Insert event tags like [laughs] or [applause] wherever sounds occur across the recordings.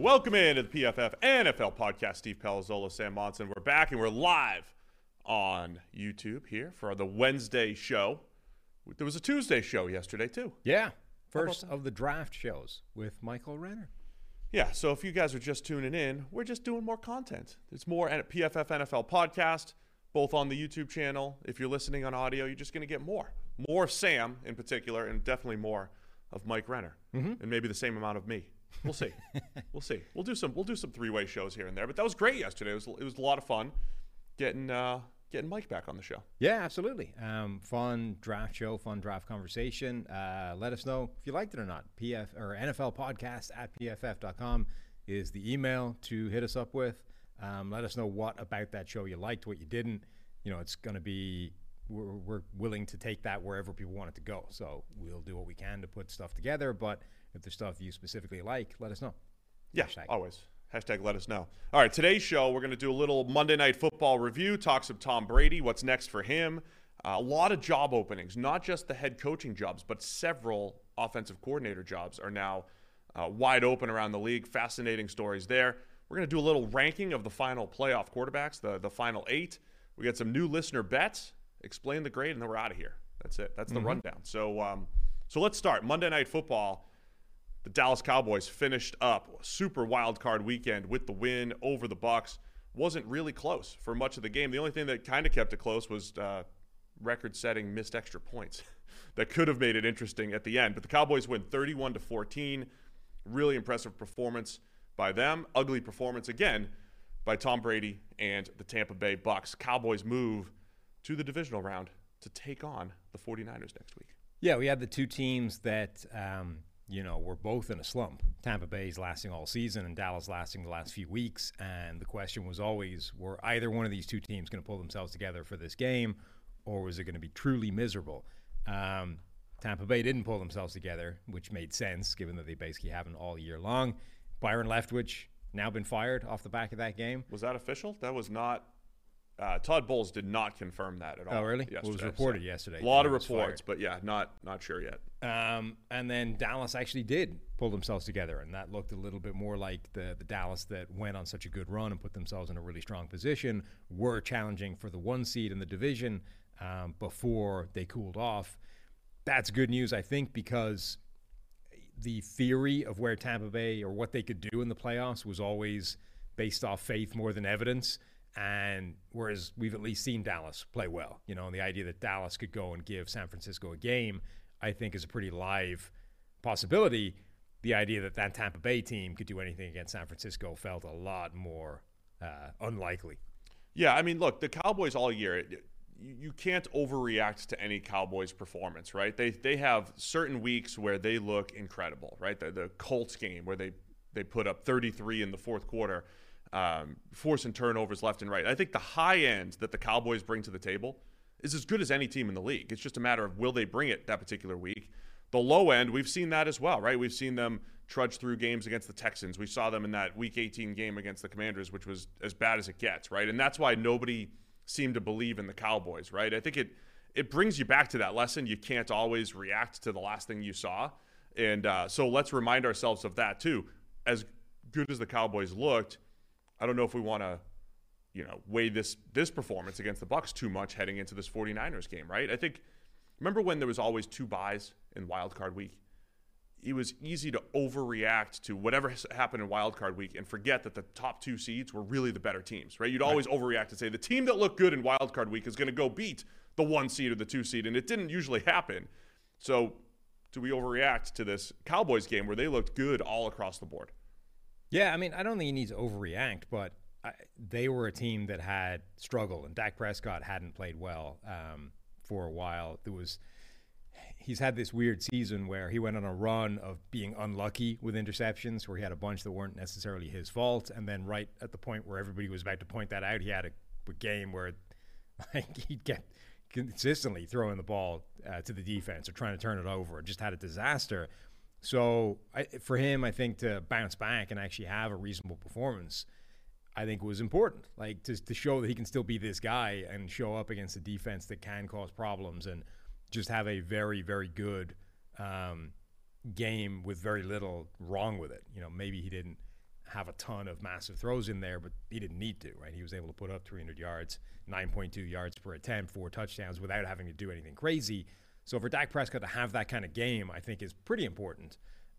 Welcome in to the PFF NFL podcast. Steve Palazzolo, Sam Monson. We're back and we're live on YouTube here for the Wednesday show. There was a Tuesday show yesterday too. Yeah. First of the draft shows with Michael Renner. Yeah, so if you guys are just tuning in, we're just doing more content. It's more at PFF NFL podcast, both on the YouTube channel. If you're listening on audio, you're just going to get more. More Sam in particular, and definitely more of Mike Renner, mm-hmm. and maybe the same amount of me. We'll see. we'll see. We'll do some. We'll do some three way shows here and there. But that was great yesterday. It was. It was a lot of fun getting uh, getting Mike back on the show. Yeah, absolutely. Um, fun draft show, fun draft conversation. Uh, let us know if you liked it or not. PFF NFL podcast at pff.com is the email to hit us up with. Um, let us know what about that show you liked, what you didn't. You know, it's going to be, we're, we're willing to take that wherever people want it to go. So we'll do what we can to put stuff together. But if there's stuff you specifically like, let us know. Yeah, Hashtag. always. Hashtag let us know. All right, today's show, we're going to do a little Monday Night Football review, talk some Tom Brady, what's next for him. Uh, a lot of job openings, not just the head coaching jobs, but several offensive coordinator jobs are now uh, wide open around the league. Fascinating stories there. We're going to do a little ranking of the final playoff quarterbacks, the, the final eight. We got some new listener bets, explain the grade, and then we're out of here. That's it. That's the rundown. So, um, so let's start. Monday Night Football the Dallas Cowboys finished up super wild card weekend with the win over the Bucks. Wasn't really close for much of the game. The only thing that kind of kept it close was uh, record-setting missed extra points [laughs] that could have made it interesting at the end. But the Cowboys win 31 to 14. Really impressive performance by them. Ugly performance again by Tom Brady and the Tampa Bay Bucks. Cowboys move to the divisional round to take on the 49ers next week. Yeah, we had the two teams that um, you know were both in a slump. Tampa Bay's lasting all season, and Dallas lasting the last few weeks. And the question was always: Were either one of these two teams going to pull themselves together for this game, or was it going to be truly miserable? Um, Tampa Bay didn't pull themselves together, which made sense given that they basically haven't all year long. Byron Leftwich now been fired off the back of that game. Was that official? That was not. Uh, Todd Bowles did not confirm that at all. Oh, really? Well, it was reported yesterday A lot of reports, fired. but yeah, not not sure yet. Um, and then Dallas actually did pull themselves together, and that looked a little bit more like the the Dallas that went on such a good run and put themselves in a really strong position. Were challenging for the one seed in the division um, before they cooled off. That's good news, I think, because the theory of where Tampa Bay or what they could do in the playoffs was always based off faith more than evidence. And whereas we've at least seen Dallas play well, you know, and the idea that Dallas could go and give San Francisco a game, I think is a pretty live possibility. The idea that that Tampa Bay team could do anything against San Francisco felt a lot more uh, unlikely. Yeah, I mean, look, the Cowboys all year, it- you you can't overreact to any Cowboys performance, right? They they have certain weeks where they look incredible, right? The, the Colts game where they they put up 33 in the fourth quarter, um, forcing turnovers left and right. I think the high end that the Cowboys bring to the table is as good as any team in the league. It's just a matter of will they bring it that particular week. The low end, we've seen that as well, right? We've seen them trudge through games against the Texans. We saw them in that Week 18 game against the Commanders, which was as bad as it gets, right? And that's why nobody seemed to believe in the Cowboys, right? I think it it brings you back to that lesson. You can't always react to the last thing you saw, and uh, so let's remind ourselves of that too. As good as the Cowboys looked, I don't know if we want to you know weigh this this performance against the Bucks too much heading into this 49ers game, right? I think remember when there was always two buys in wild card week? It was easy to overreact to whatever happened in wild card week and forget that the top two seeds were really the better teams, right? You'd always overreact and say the team that looked good in wild card week is going to go beat the one seed or the two seed, and it didn't usually happen. So, do we overreact to this Cowboys game where they looked good all across the board? Yeah, I mean, I don't think you need to overreact, but I, they were a team that had struggled, and Dak Prescott hadn't played well um, for a while. There was he's had this weird season where he went on a run of being unlucky with interceptions, where he had a bunch that weren't necessarily his fault, and then right at the point where everybody was about to point that out, he had a, a game where [laughs] like he'd get consistently throwing the ball uh, to the defense or trying to turn it over, just had a disaster. So I, for him, I think to bounce back and actually have a reasonable performance. I think was important, like to, to show that he can still be this guy and show up against a defense that can cause problems and just have a very, very good um, game with very little wrong with it. You know, maybe he didn't have a ton of massive throws in there, but he didn't need to, right? He was able to put up 300 yards, 9.2 yards per attempt, four touchdowns without having to do anything crazy. So for Dak Prescott to have that kind of game, I think is pretty important.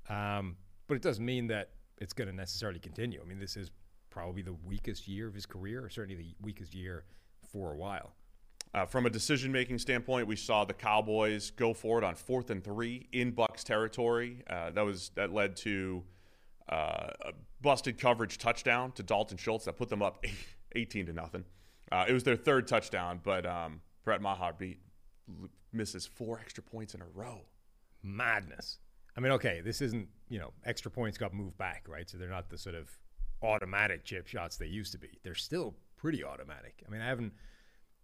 Um, but it doesn't mean that it's going to necessarily continue. I mean, this is probably the weakest year of his career, or certainly the weakest year for a while. Uh, from a decision making standpoint, we saw the Cowboys go for it on fourth and three in Bucks territory. Uh, that was that led to uh, a busted coverage touchdown to Dalton Schultz that put them up [laughs] 18 to nothing. Uh, it was their third touchdown, but um, Brett Maher beat, misses four extra points in a row. Madness. I mean, okay, this isn't you know extra points got moved back, right? So they're not the sort of automatic chip shots they used to be. They're still pretty automatic. I mean, I haven't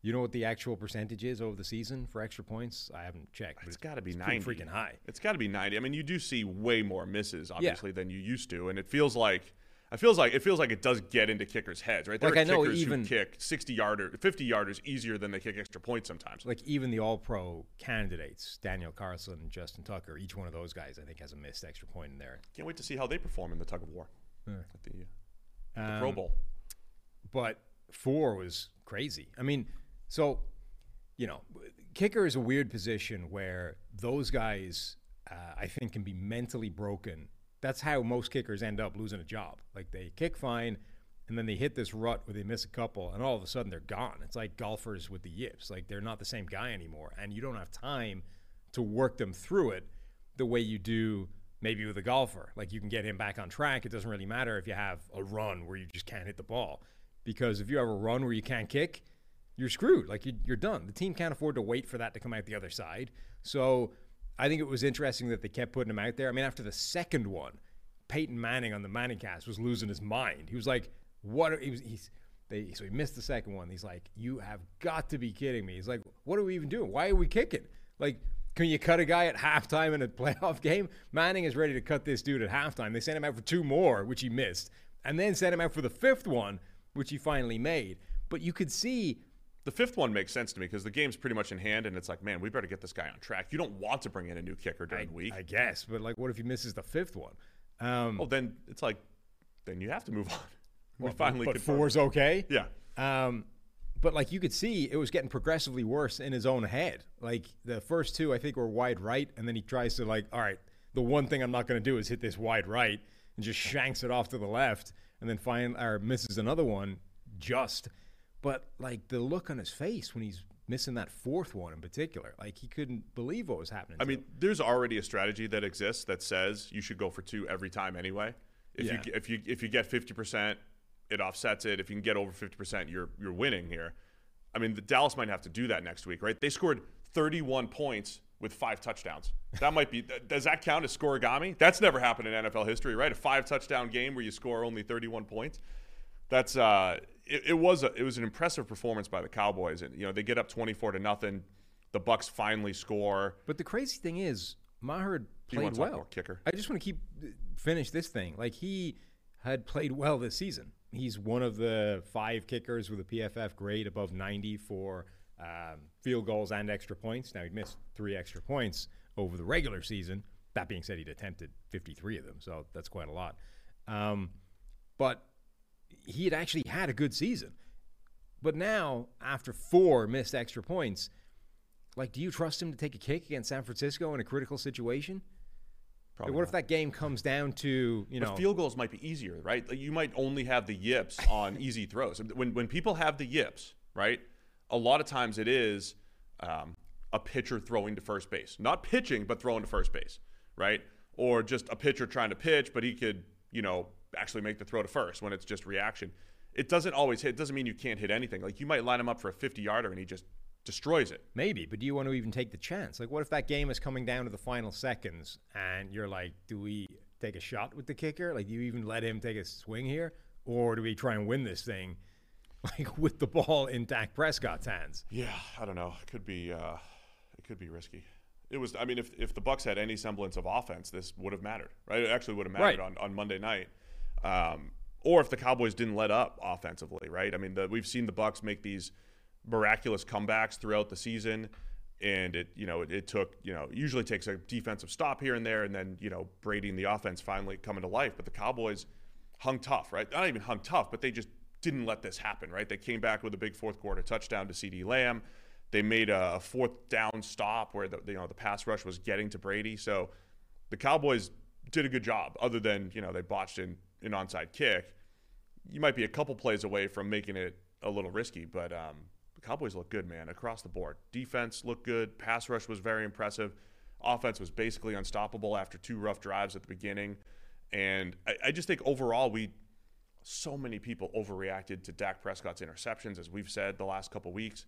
you know what the actual percentage is over the season for extra points? I haven't checked. It's got to be it's ninety. Freaking high. It's got to be ninety. I mean, you do see way more misses, obviously, yeah. than you used to, and it feels like. It feels like it feels like it does get into kickers' heads, right? There like are I know kickers even, who kick sixty yarder, fifty yarders easier than they kick extra points sometimes. Like even the All Pro candidates, Daniel Carlson and Justin Tucker, each one of those guys, I think, has a missed extra point in there. Can't wait to see how they perform in the tug of war yeah. at the, uh, the um, Pro Bowl. But four was crazy. I mean, so you know, kicker is a weird position where those guys, uh, I think, can be mentally broken. That's how most kickers end up losing a job. Like they kick fine, and then they hit this rut where they miss a couple, and all of a sudden they're gone. It's like golfers with the yips. Like they're not the same guy anymore, and you don't have time to work them through it the way you do maybe with a golfer. Like you can get him back on track. It doesn't really matter if you have a run where you just can't hit the ball. Because if you have a run where you can't kick, you're screwed. Like you, you're done. The team can't afford to wait for that to come out the other side. So I think it was interesting that they kept putting him out there. I mean, after the second one, Peyton Manning on the Manning cast was losing his mind. He was like, "What?" Are, He was. He's. They, so he missed the second one. He's like, "You have got to be kidding me." He's like, "What are we even doing? Why are we kicking? Like, can you cut a guy at halftime in a [laughs] playoff game? Manning is ready to cut this dude at halftime. They sent him out for two more, which he missed, and then sent him out for the fifth one, which he finally made. But you could see the fifth one makes sense to me because the game's pretty much in hand, and it's like, man, we better get this guy on track. You don't want to bring in a new kicker during I, the week, I guess. But like, what if he misses the fifth one? Um, well, then it's like, then you have to move [laughs] on. Well, we finally, but confirmed. four's okay. Yeah. Um, but like you could see, it was getting progressively worse in his own head. Like the first two, I think, were wide right, and then he tries to like, all right, the one thing I'm not going to do is hit this wide right, and just shanks it off to the left, and then find or misses another one just. But like the look on his face when he's missing that fourth one in particular, like he couldn't believe what was happening. I mean, there's already a strategy that exists that says you should go for two every time anyway. If Yeah. you if you if you get 50%, it offsets it. If you can get over 50%, you're you're winning here. I mean, the Dallas might have to do that next week, right? They scored 31 points with five touchdowns. That might be. Does that count as scorigami? That's never happened in NFL history, right? A five touchdown game where you score only 31 points. That's uh, it, it was a, it was an impressive performance by the Cowboys, and you know they get up 24 to nothing. The Bucks finally score. But the crazy thing is, Maher played well. kicker? I just want to keep finish this thing. Like he had played well this season. He's one of the five kickers with a PFF grade above 90 for um, field goals and extra points. Now he missed three extra points over the regular season. That being said, he'd attempted 53 of them, so that's quite a lot. Um, but he had actually had a good season. But now, after four missed extra points, like, do you trust him to take a kick against San Francisco in a critical situation? Probably what if that game comes down to you know? But field goals might be easier, right? Like you might only have the yips [laughs] on easy throws. When when people have the yips, right? A lot of times it is um, a pitcher throwing to first base, not pitching, but throwing to first base, right? Or just a pitcher trying to pitch, but he could, you know, actually make the throw to first when it's just reaction. It doesn't always hit. It doesn't mean you can't hit anything. Like you might line him up for a 50 yarder and he just destroys it. Maybe, but do you want to even take the chance? Like, what if that game is coming down to the final seconds and you're like, do we take a shot with the kicker? Like, do you even let him take a swing here? Or do we try and win this thing, [laughs] like, with the ball in Dak Prescott's hands? Yeah, I don't know. It could be uh, it could be risky. It was. I mean, if if the Bucks had any semblance of offense, this would have mattered, right? It actually would have mattered Right. on, on Monday night. Um, or if the Cowboys didn't let up offensively, right? I mean, the, we've seen the Bucks make these miraculous comebacks throughout the season, and it you know it, it took you know usually takes a defensive stop here and there, and then you know Brady and the offense finally coming to life. But the Cowboys hung tough, right? Not even hung tough, but they just didn't let this happen, right? They came back with a big fourth quarter touchdown to CeeDee Lamb. They made a fourth down stop where the you know the pass rush was getting to Brady. So the Cowboys did a good job, other than you know they botched an, an onside kick. You might be a couple plays away from making it a little risky, but um, the Cowboys look good, man, across the board. Defense looked good. Pass rush was very impressive. Offense was basically unstoppable after two rough drives at the beginning. And I, I just think overall, we so many people overreacted to Dak Prescott's interceptions, as we've said the last couple weeks.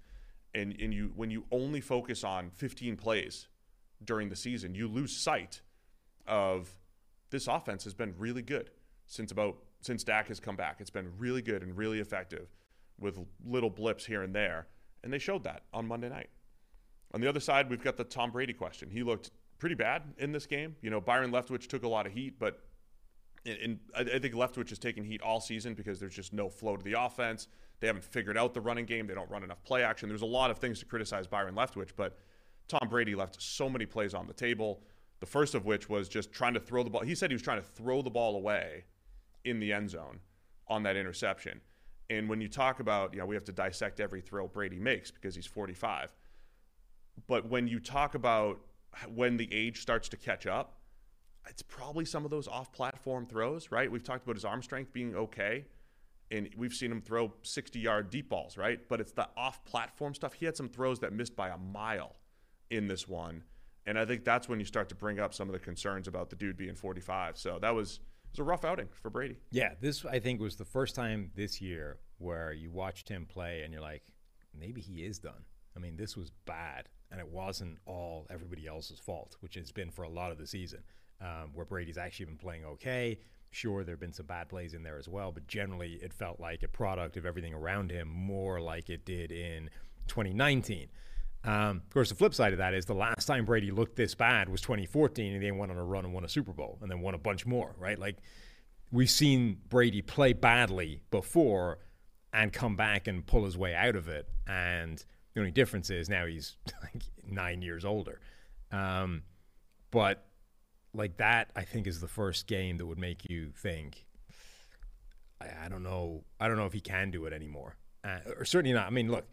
And, and you when you only focus on 15 plays during the season, you lose sight of this offense has been really good since about since Dak has come back. It's been really good and really effective with little blips here and there, and they showed that on Monday night. On the other side, we've got the Tom Brady question. He looked pretty bad in this game. You know, Byron Leftwich took a lot of heat, but I, I think Leftwich has taken heat all season because there's just no flow to the offense. They haven't figured out the running game. They don't run enough play action. There's a lot of things to criticize Byron Leftwich, but Tom Brady left so many plays on the table. The first of which was just trying to throw the ball. He said he was trying to throw the ball away in the end zone on that interception. And when you talk about, you know, we have to dissect every throw Brady makes because he's 45. But when you talk about when the age starts to catch up, it's probably some of those off-platform throws, right? We've talked about his arm strength being okay, and we've seen him throw 60-yard deep balls, right? But it's the off-platform stuff. He had some throws that missed by a mile in this one, and I think that's when you start to bring up some of the concerns about the dude being 45. So that was was a rough outing for Brady. Yeah, this I think was the first time this year where you watched him play and you're like, maybe he is done. I mean, this was bad, and it wasn't all everybody else's fault, which it's been for a lot of the season, um, where Brady's actually been playing okay. Sure, there have been some bad plays in there as well, but generally it felt like a product of everything around him, more like it did in 2019. Um, of course, the flip side of that is the last time Brady looked this bad was 2014, and then went on a run and won a Super Bowl, and then won a bunch more, right? Like we've seen Brady play badly before and come back and pull his way out of it. And the only difference is now he's [laughs] like nine years older. Um, but like that, I think is the first game that would make you think. I, I don't know. I don't know if he can do it anymore, uh, or certainly not. I mean, look,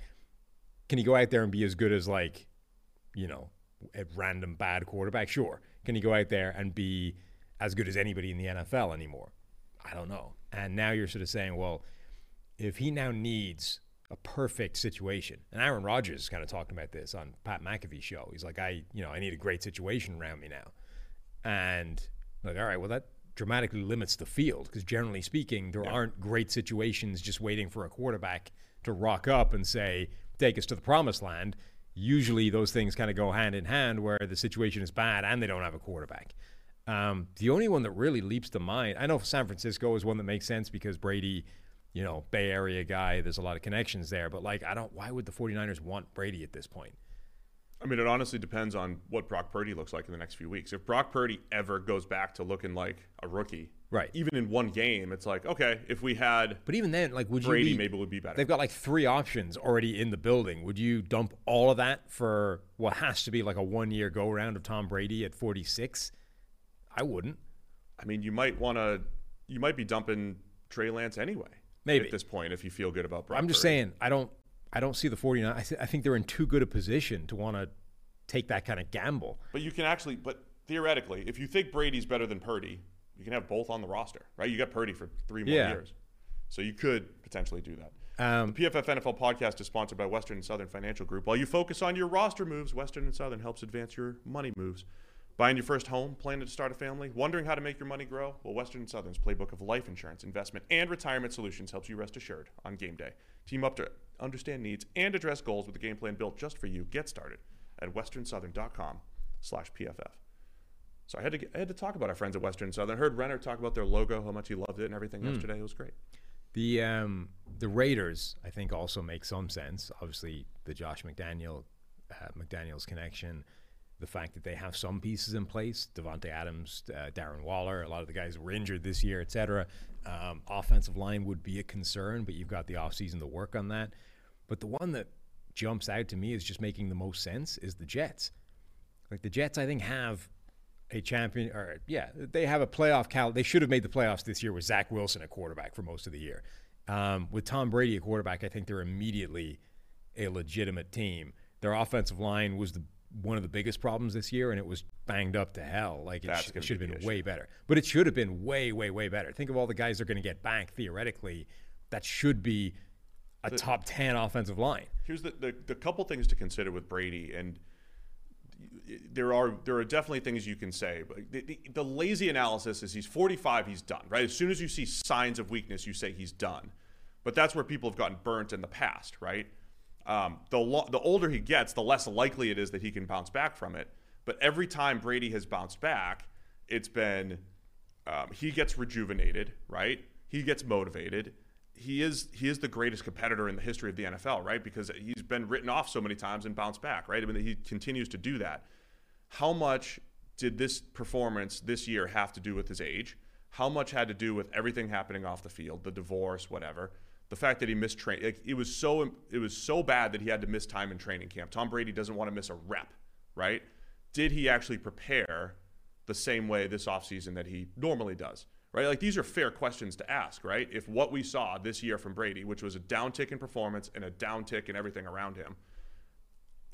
can he go out there and be as good as like, you know, a random bad quarterback? Sure. Can he go out there and be as good as anybody in the NFL anymore? I don't know. And now you're sort of saying, well, if he now needs a perfect situation, and Aaron Rodgers is kind of talking about this on Pat McAfee's show. He's like, I, you know, I need a great situation around me now. And like, all right, well, that dramatically limits the field because generally speaking, there aren't great situations just waiting for a quarterback to rock up and say, take us to the promised land. Usually those things kind of go hand in hand where the situation is bad and they don't have a quarterback. Um, the only one that really leaps to mind, I know San Francisco is one that makes sense because Brady, you know, Bay Area guy, there's a lot of connections there. But like, I don't, why would the 49ers want Brady at this point? I mean, it honestly depends on what Brock Purdy looks like in the next few weeks. If Brock Purdy ever goes back to looking like a rookie, Right. Even in one game, it's like okay, if we had But even then, like, would you Brady, be- maybe it would be better. They've got like three options already in the building. Would you dump all of that for what has to be like a one year go round of Tom Brady at 46? I wouldn't. I mean, you might want to, you might be dumping Trey Lance anyway. Maybe. at this point, if you feel good about Brock. I'm just saying, I don't, I don't see the 49. I, th- I think they're in too good a position to want to take that kind of gamble. But you can actually, but theoretically, if you think Brady's better than Purdy, you can have both on the roster, right? You got Purdy for three more Yeah. years, so you could potentially do that. Um, the PFF NFL podcast is sponsored by Western and Southern Financial Group. While you focus on your roster moves, Western and Southern helps advance your money moves. Buying your first home, planning to start a family, wondering how to make your money grow? Well, Western and Southern's playbook of life insurance, investment, and retirement solutions helps you rest assured on game day. Team up to understand needs and address goals with a game plan built just for you. Get started at westernsouthern.com slash PFF. So I had to get, I had to talk about our friends at Western and Southern. I heard Renner talk about their logo, how much he loved it and everything yesterday. It was great. The um, the Raiders, I think, also make some sense. Obviously, the Josh McDaniel uh, McDaniel's connection, the fact that they have some pieces in place, Davante Adams, uh, Darren Waller, a lot of the guys were injured this year, etc. Um, offensive line would be a concern, but you've got the offseason to work on that. But the one that jumps out to me is just making the most sense is the Jets. Like the Jets, I think have a champion, or yeah, they have a playoff cal. They should have made the playoffs this year with Zach Wilson at quarterback for most of the year. Um, with Tom Brady at quarterback, I think they're immediately a legitimate team. Their offensive line was the one of the biggest problems this year, and it was banged up to hell. Like it, sh- it should have the been way better, but it should have been way, way, way better. Think of all the guys they're going to get back theoretically. That should be a top ten offensive line. Here's the, the the couple things to consider with Brady, and there are there are definitely things you can say. But the, the, the lazy analysis is he's 45, he's done. Right, as soon as you see signs of weakness, you say he's done. But that's where people have gotten burnt in the past, right? Um, the lo- the older he gets, the less likely it is that he can bounce back from it. But every time Brady has bounced back, it's been um, he gets rejuvenated, right? He gets motivated. He is he is the greatest competitor in the history of the NFL, right? Because he's been written off so many times and bounced back, right? I mean, he continues to do that. How much did this performance this year have to do with his age? How much had to do with everything happening off the field, the divorce, whatever? The fact that he missed train, like, it was so it was so bad that he had to miss time in training camp. Tom Brady doesn't want to miss a rep, right? Did he actually prepare the same way this offseason that he normally does? Right? Like these are fair questions to ask, right? If what we saw this year from Brady, which was a downtick in performance and a downtick in everything around him,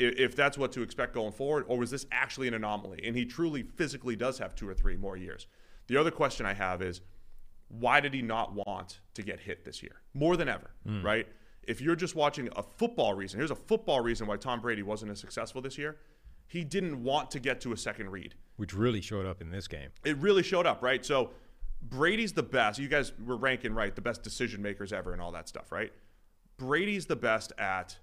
if that's what to expect going forward, or was this actually an anomaly? And he truly physically does have two or three more years. The other question I have is why did he not want to get hit this year more than ever, hmm. right? If you're just watching a football reason, here's a football reason why Tom Brady wasn't as successful this year. He didn't want to get to a second read. which really showed up in this game. It really showed up, right? So Brady's the best. You guys were ranking right, the best decision makers ever and all that stuff, right? Brady's the best at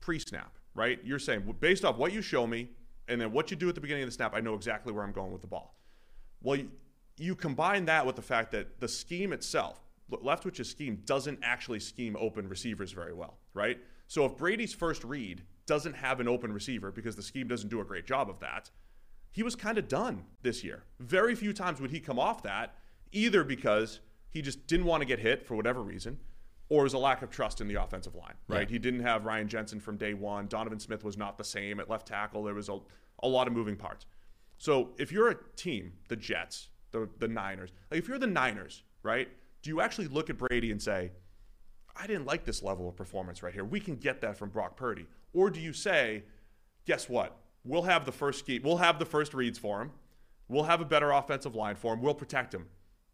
pre-snap, right? You're saying based off what you show me and then what you do at the beginning of the snap, I know exactly where I'm going with the ball. Well, you, combine that with the fact that the scheme itself, Leftwich's scheme doesn't actually scheme open receivers very well, right? So if Brady's first read doesn't have an open receiver because the scheme doesn't do a great job of that, he was kind of done this year. Very few times would he come off that, either because he just didn't want to get hit for whatever reason, or it was a lack of trust in the offensive line, right? He didn't have Ryan Jensen from day one. Donovan Smith was not the same at left tackle. There was a, a lot of moving parts. So if you're a team, the Jets, the, the Niners, like if you're the Niners, right, do you actually look at Brady and say, I didn't like this level of performance right here. We can get that from Brock Purdy. Or do you say, guess what? We'll have the first ski, we'll have the first reads for him. We'll have a better offensive line for him. We'll protect him.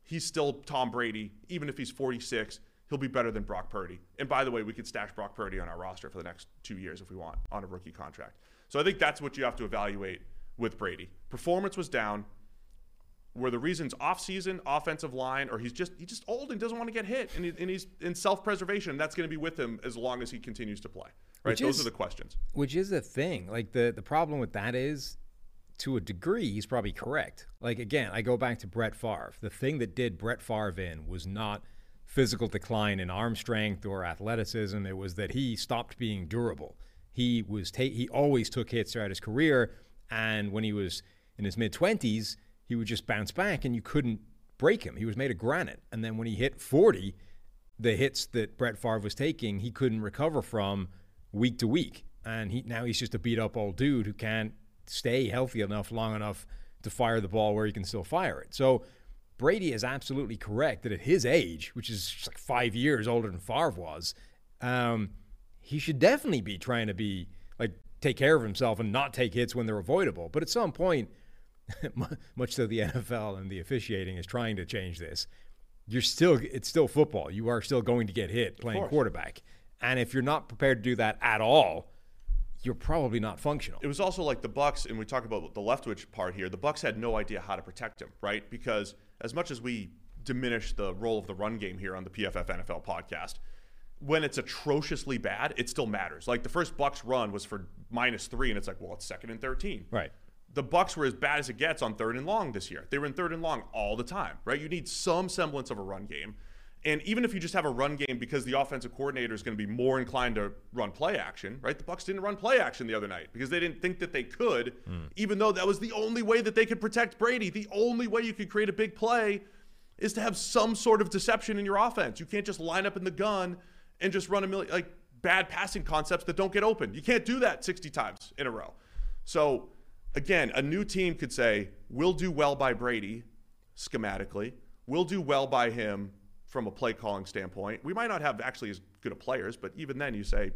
He's still Tom Brady, even if he's 46. He'll be better than Brock Purdy. And by the way, we could stash Brock Purdy on our roster for the next two years if we want on a rookie contract. So I think that's what you have to evaluate with Brady. Performance was down. Were the reasons off season, offensive line, or he's just he's just old and doesn't want to get hit, and, he, and he's in self preservation. That's going to be with him as long as he continues to play. Right? Which Those is- are the questions. Which is the thing. Like the the problem with that is, to a degree, he's probably correct. Like again, I go back to Brett Favre. The thing that did Brett Favre in was not physical decline in arm strength or athleticism. It was that he stopped being durable. He was ta- he always took hits throughout his career, and when he was in his mid twenties, he would just bounce back, and you couldn't break him. He was made of granite. And then when he hit forty, the hits that Brett Favre was taking, he couldn't recover from week to week. And he now he's just a beat up old dude who can't stay healthy enough long enough to fire the ball where he can still fire it. So Brady is absolutely correct that at his age, which is just like five years older than Favre was, um, he should definitely be trying to be like take care of himself and not take hits when they're avoidable. But at some point, [laughs] much to the [laughs] NFL and the officiating is trying to change this, you're still it's still football. You are still going to get hit playing quarterback. And if you're not prepared to do that at all, you're probably not functional. It was also like the Bucks, and we talk about the Leftwich part here. The Bucks had no idea how to protect him, right? Because as much as we diminish the role of the run game here on the PFF NFL podcast, when it's atrociously bad, it still matters. Like the first Bucks run was for minus three, and it's like, well, it's second and thirteen. Right. The Bucks were as bad as it gets on third and long this year. They were in third and long all the time, right? You need some semblance of a run game. And even if you just have a run game because the offensive coordinator is going to be more inclined to run play action, right? The Bucks didn't run play action the other night because they didn't think that they could, hmm. even though that was the only way that they could protect Brady. The only way you could create a big play is to have some sort of deception in your offense. You can't just line up in the gun and just run a million like bad passing concepts that don't get open. You can't do that 60 times in a row. So again, a new team could say, "We'll do well by Brady schematically. We'll do well by him from a play calling standpoint. We might not have actually as good of players, but even then, you say,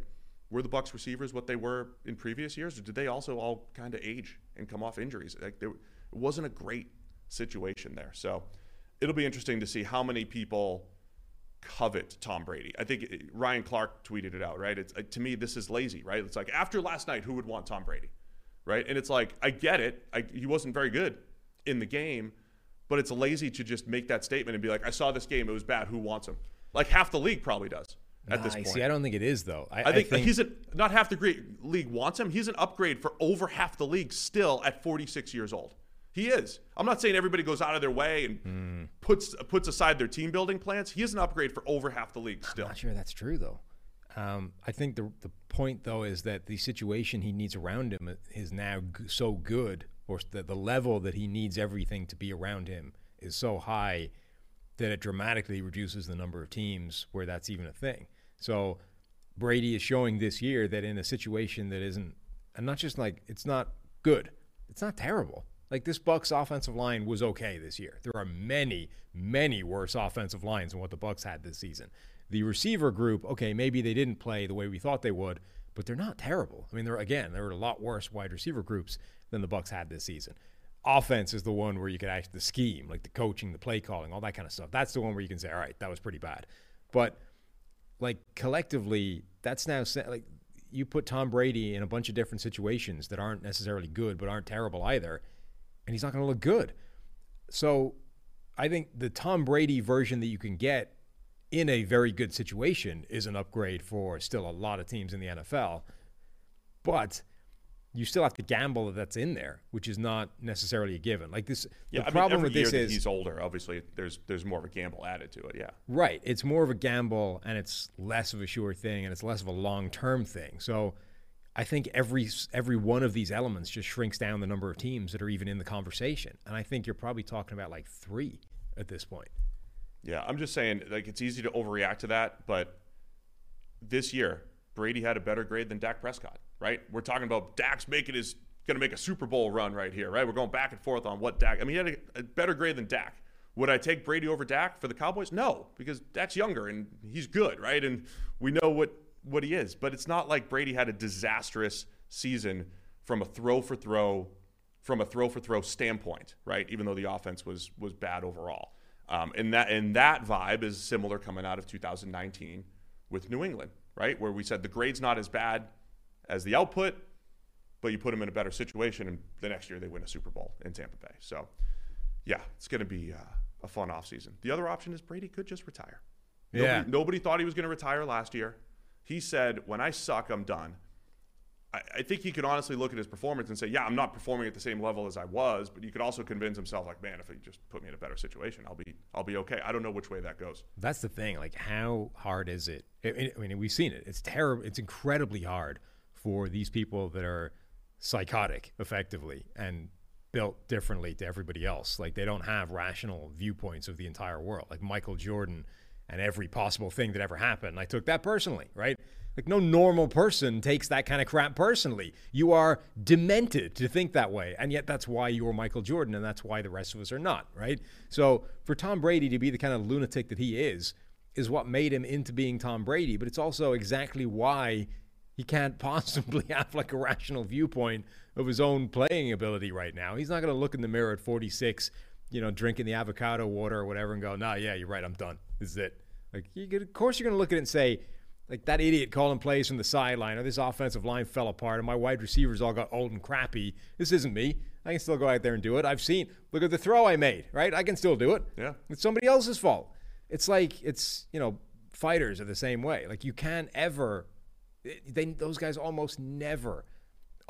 were the Bucks receivers what they were in previous years, or did they also all kind of age and come off injuries? Like there, it wasn't a great situation there. So it'll be interesting to see how many people covet Tom Brady. I think it- Ryan Clark tweeted it out, right? It's uh, to me this is lazy, right? It's like after last night, who would want Tom Brady, right? And it's like I get it. I, he wasn't very good in the game, but it's lazy to just make that statement and be like, I saw this game, it was bad. Who wants him? Like half the league probably does at this point. See, I don't think it is though. I, I think, he's a, not half the league wants him. He's an upgrade for over half the league still at 46 years old. He is. I'm not saying everybody goes out of their way and Hmm. puts puts aside their team building plans. He is an upgrade for over half the league still. I'm not sure that's true though. Um, I think the the point though is that the situation he needs around him is now g- so good, or the the level that he needs everything to be around him is so high that it dramatically reduces the number of teams where that's even a thing. So Brady is showing this year that in a situation that isn't, and not just like it's not good, it's not terrible. Like this Bucks offensive line was okay this year. There are many, many worse offensive lines than what the Bucks had this season. The receiver group, okay, maybe they didn't play the way we thought they would, but they're not terrible. I mean, they're again, there were a lot worse wide receiver groups than the Bucks had this season. Offense is the one where you could actually the scheme, like the coaching, the play calling, all that kind of stuff. That's the one where you can say, all right, that was pretty bad. But like collectively, that's now like you put Tom Brady in a bunch of different situations that aren't necessarily good, but aren't terrible either, and he's not going to look good. So I think the Tom Brady version that you can get in a very good situation is an upgrade for still a lot of teams in the NFL. But you still have to gamble that that's in there, which is not necessarily a given. Like this, Yeah, the I mean, problem every with this is he's older. Obviously, there's there's more of a gamble added to it. Yeah. Right. It's more of a gamble and it's less of a sure thing and it's less of a long term thing. So I think every every one of these elements just shrinks down the number of teams that are even in the conversation. And I think you're probably talking about like three at this point. Yeah, I'm just saying, like, it's easy to overreact to that, but this year, Brady had a better grade than Dak Prescott, right? We're talking about Dak's making his going to make a Super Bowl run right here, right? We're going back and forth on what Dak. I mean, he had a, a better grade than Dak. Would I take Brady over Dak for the Cowboys? No, because Dak's younger and he's good, right? And we know what what he is. But it's not like Brady had a disastrous season from a throw for throw, from a throw for throw standpoint, right? Even though the offense was was bad overall. Um, and that and that vibe is similar coming out of 2019 with New England, right? Where we said the grade's not as bad as the output, but you put them in a better situation, and the next year they win a Super Bowl in Tampa Bay. So, yeah, it's going to be uh, a fun offseason. The other option is Brady could just retire. Yeah. Nobody, nobody thought he was going to retire last year. He said, "When I suck, I'm done." I, think he could honestly look at his performance and say, "Yeah, I'm not performing at the same level as I was," but you could also convince himself, like, "Man, if he just put me in a better situation, I'll be, I'll be okay." I don't know which way that goes. That's the thing. Like, how hard is it? I mean, we've seen it. It's terrible. It's incredibly hard for these people that are psychotic, effectively, and built differently to everybody else. Like, they don't have rational viewpoints of the entire world. Like Michael Jordan and every possible thing that ever happened. I took that personally, right? Like, no normal person takes that kind of crap personally. You are demented to think that way. And yet, that's why you're Michael Jordan, and that's why the rest of us are not, right? So, for Tom Brady to be the kind of lunatic that he is, is what made him into being Tom Brady. But it's also exactly why he can't [laughs] possibly have like a rational viewpoint of his own playing ability right now. He's not going to look in the mirror at 46, you know, drinking the avocado water or whatever and go, nah, yeah, you're right, I'm done. This is it. Like, you could, of course, you're going to look at it and say, Like that idiot calling plays from the sideline, or this offensive line fell apart, and my wide receivers all got old and crappy. This isn't me. I can still go out there and do it. I've seen. Look at the throw I made. Right? I can still do it. Yeah. It's somebody else's fault. It's like it's you know fighters are the same way. Like you can't ever. They those guys almost never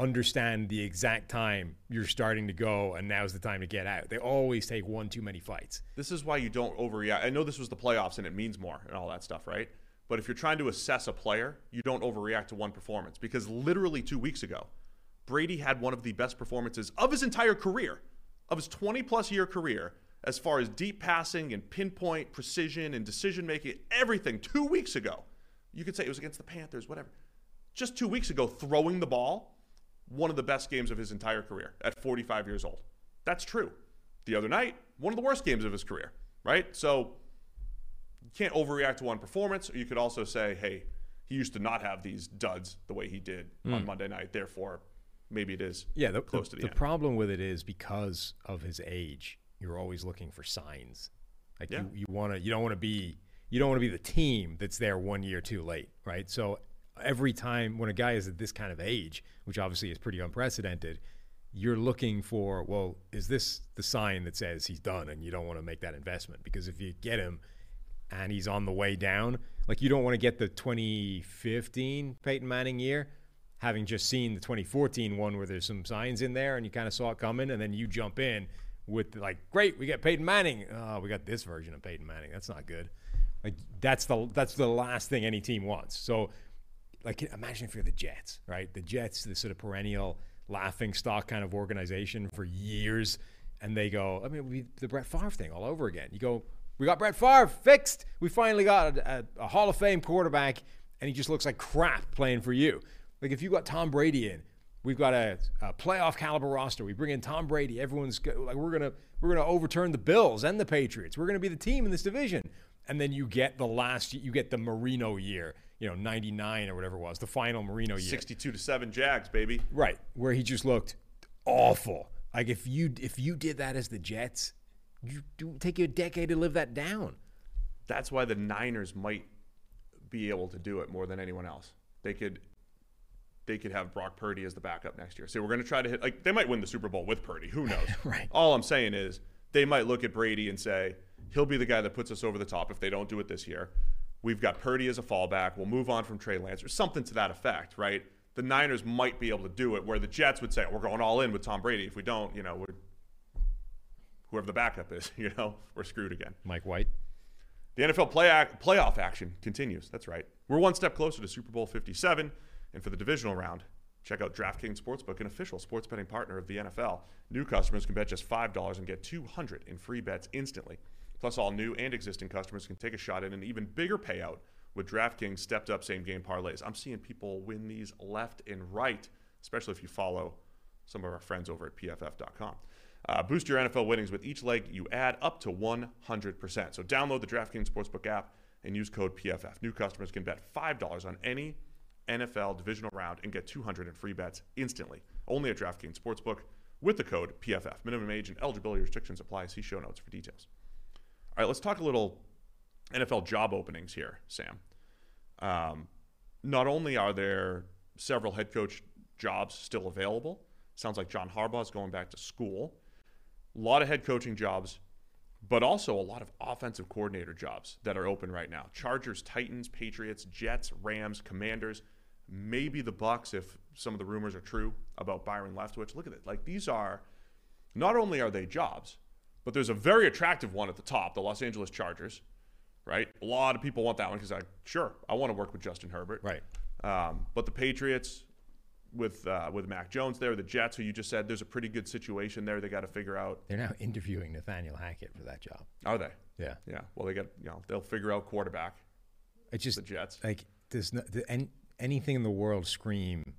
understand the exact time you're starting to go and now's the time to get out. They always take one too many fights. This is why you don't overreact. I know this was the playoffs and it means more and all that stuff, right? But if you're trying to assess a player, you don't overreact to one performance because literally two weeks ago, Brady had one of the best performances of his entire career, of his 20 plus year career, as far as deep passing and pinpoint precision and decision making, everything two weeks ago. You could say it was against the Panthers, whatever. Just two weeks ago, throwing the ball, one of the best games of his entire career at 45 years old. That's true. The other night, one of the worst games of his career, right? So you can't overreact to one performance. Or you could also say, hey, he used to not have these duds the way he did on hmm. Monday night. Therefore, maybe it is Yeah, the, close the, to the, the end. problem with it is because of his age, you're always looking for signs. Like Yeah. you, you want to, you don't want to be, you don't want to be the team that's there one year too late, right? So every time when a guy is at this kind of age, which obviously is pretty unprecedented, you're looking for, well, is this the sign that says he's done, and you don't want to make that investment because if you get him and he's on the way down, like you don't want to get the 2015 Peyton Manning year having just seen the 2014 one where there's some signs in there and you kind of saw it coming, and then you jump in with like, great, we got Peyton Manning. Oh, we got this version of Peyton Manning. That's not good. Like that's the that's the last thing any team wants. So, like, imagine if you're the Jets, right? The Jets, the sort of perennial laughing stock kind of organization for years, and they go, I mean, we, the Brett Favre thing all over again. You go, we got Brett Favre fixed. We finally got a, a, a Hall of Fame quarterback, and he just looks like crap playing for you. Like if you got Tom Brady in, we've got a, a playoff caliber roster. We bring in Tom Brady. Everyone's go, like, we're gonna we're gonna overturn the Bills and the Patriots. We're gonna be the team in this division. And then you get the last, you get the Marino year, you know, '99 or whatever it was, the final Marino year. 62 to 7 Jags, baby. Right, where he just looked awful. Like if you if you did that as the Jets, you do take you a decade to live that down. That's why the Niners might be able to do it more than anyone else. They could they could have Brock Purdy as the backup next year. So we're going to try to hit like they might win the Super Bowl with Purdy. Who [laughs] knows? Right. All I'm saying is they might look at Brady and say he'll be the guy that puts us over the top if they don't do it this year. We've got Purdy as a fallback. We'll move on from Trey Lance or something to that effect, right? The Niners might be able to do it where the Jets would say we're going all in with Tom Brady. If we don't, you know, we're whoever the backup is, [laughs] you know, we're screwed again. Mike White. The NFL play ac- playoff action continues. That's right. We're one step closer to Super Bowl 57. And for the divisional round, check out DraftKings Sportsbook, an official sports betting partner of the NFL. New customers can bet just $5 and get 200 in free bets instantly. Plus, all new and existing customers can take a shot at an even bigger payout with DraftKings stepped up same game parlays. I'm seeing people win these left and right, especially if you follow some of our friends over at pff.com. Uh, boost your NFL winnings with each leg you add up to 100%. So download the DraftKings Sportsbook app and use code PFF. New customers can bet $5 on any NFL divisional round and get 200 in free bets instantly. Only at DraftKings Sportsbook with the code PFF. Minimum age and eligibility restrictions apply. See show notes for details. All right, let's talk a little NFL job openings here, Sam. Um, not only are there several head coach jobs still available, sounds like John Harbaugh is going back to school. A lot of head coaching jobs, but also a lot of offensive coordinator jobs that are open right now. Chargers, Titans, Patriots, Jets, Rams, Commanders, maybe the Bucks if some of the rumors are true about Byron Leftwich. Look at it. Like these are not only are they jobs, but there's a very attractive one at the top, the Los Angeles Chargers, right? A lot of people want that one because I sure I want to work with Justin Herbert, Right. Um, but the Patriots with uh, with Mac Jones there, the Jets, who you just said there's a pretty good situation there. They got to figure out. They're now interviewing Nathaniel Hackett for that job. Are they? Yeah. Yeah. Well, they got you know they'll figure out quarterback. It just The Jets. like does the, an, anything in the world scream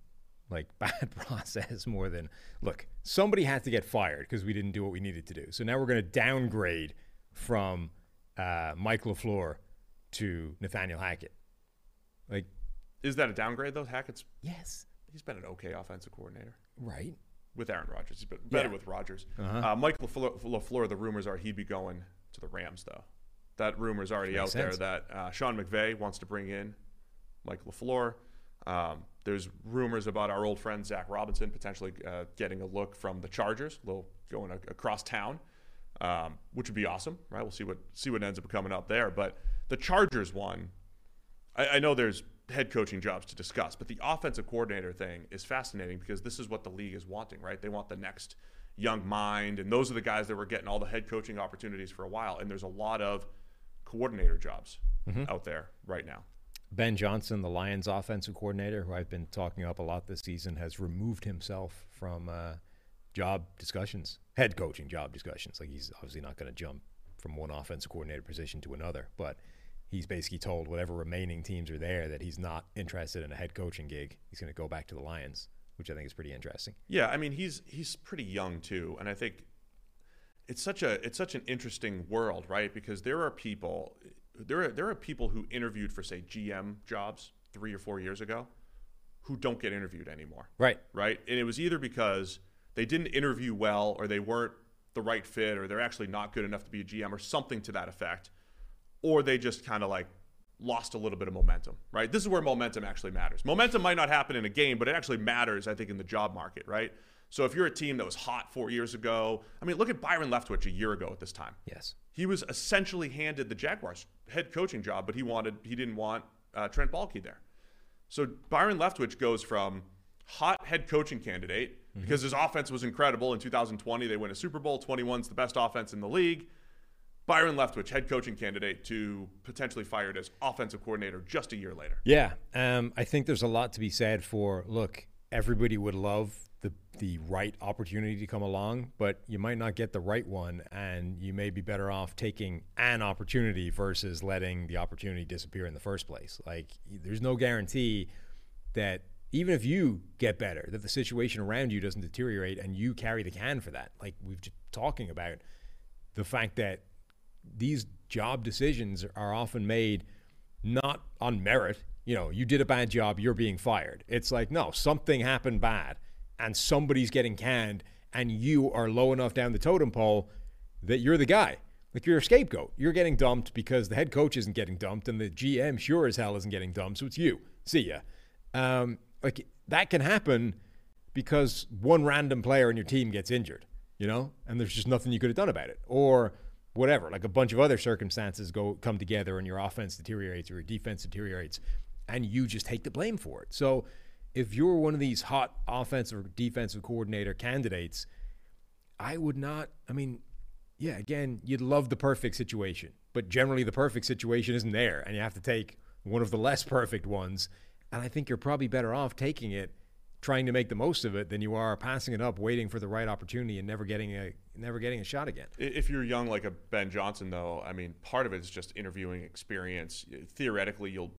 like [laughs] bad process more than look somebody had to get fired because we didn't do what we needed to do. So now we're going to downgrade from uh, Mike LaFleur to Nathaniel Hackett. Like Is that a downgrade though? Hackett's yes, he's been an okay offensive coordinator right. with Aaron Rodgers. He's been better Yeah. with Rodgers. Uh-huh. Uh, Mike LaFleur, LaFleur, the rumors are he'd be going to the Rams though. That rumor's already Makes out there that uh, Sean McVay wants to bring in Mike LaFleur. Um, there's rumors about our old friend Zac Robinson potentially uh, getting a look from the Chargers, a little going across town, um, which would be awesome, right? We'll see what see what ends up coming up there. But the Chargers one, I, I know there's head coaching jobs to discuss, but the offensive coordinator thing is fascinating because this is what the league is wanting, right? They want the next young mind, and those are the guys that were getting all the head coaching opportunities for a while. And there's a lot of coordinator jobs out there right now. Ben Johnson, the Lions offensive coordinator, who I've been talking up a lot this season, has removed himself from uh, job discussions, head coaching job discussions. Like he's obviously not going to jump from one offensive coordinator position to another, but he's basically told whatever remaining teams are there that he's not interested in a head coaching gig. He's going to go back to the Lions, which I think is pretty interesting. Yeah, I mean he's he's pretty young too, and I think it's such a it's such an interesting world, right? Because there are people there are there are people who interviewed for say GM jobs three or four years ago who don't get interviewed anymore. Right. Right? And it was either because they didn't interview well or they weren't the right fit or they're actually not good enough to be a GM or something to that effect. Or they just kind of like lost a little bit of momentum, right? This is where momentum actually matters. Momentum might not happen in a game, but it actually matters, I think, in the job market, right? So if you're a team that was hot four years ago, I mean, look at Byron Leftwich a year ago at this time. Yes. He was essentially handed the Jaguars head coaching job, but he wanted he didn't want uh, Trent Baalke there. So Byron Leftwich goes from hot head coaching candidate because his offense was incredible in 2020. They win a Super Bowl. 21's the best offense in the league. Byron Leftwich, head coaching candidate, to potentially fired as offensive coordinator just a year later. Yeah, um, I think there's a lot to be said for look. Everybody would love the the right opportunity to come along, but you might not get the right one, and you may be better off taking an opportunity versus letting the opportunity disappear in the first place. Like, there's no guarantee that even if you get better, that the situation around you doesn't deteriorate, and you carry the can for that. Like we've just talking about the fact that these job decisions are often made not on merit. You know, you did a bad job, you're being fired. It's like, no, something happened bad and somebody's getting canned and you are low enough down the totem pole that you're the guy. Like you're a scapegoat. You're getting dumped because the head coach isn't getting dumped and the GM sure as hell isn't getting dumped. So it's you. See ya. Um, like that can happen because one random player in your team gets injured, you know, and there's just nothing you could have done about it. Or whatever, like a bunch of other circumstances go come together and your offense deteriorates or your defense deteriorates and you just take the blame for it. So if you're one of these hot offensive or defensive coordinator candidates, I would not, I mean, yeah, again, you'd love the perfect situation, but generally the perfect situation isn't there and you have to take one of the less perfect ones. And I think you're probably better off taking it trying to make the most of it than you are passing it up waiting for the right opportunity and never getting a never getting a shot again. If you're young like a Ben Johnson, though, I mean, part of it is just interviewing experience. Theoretically, you'll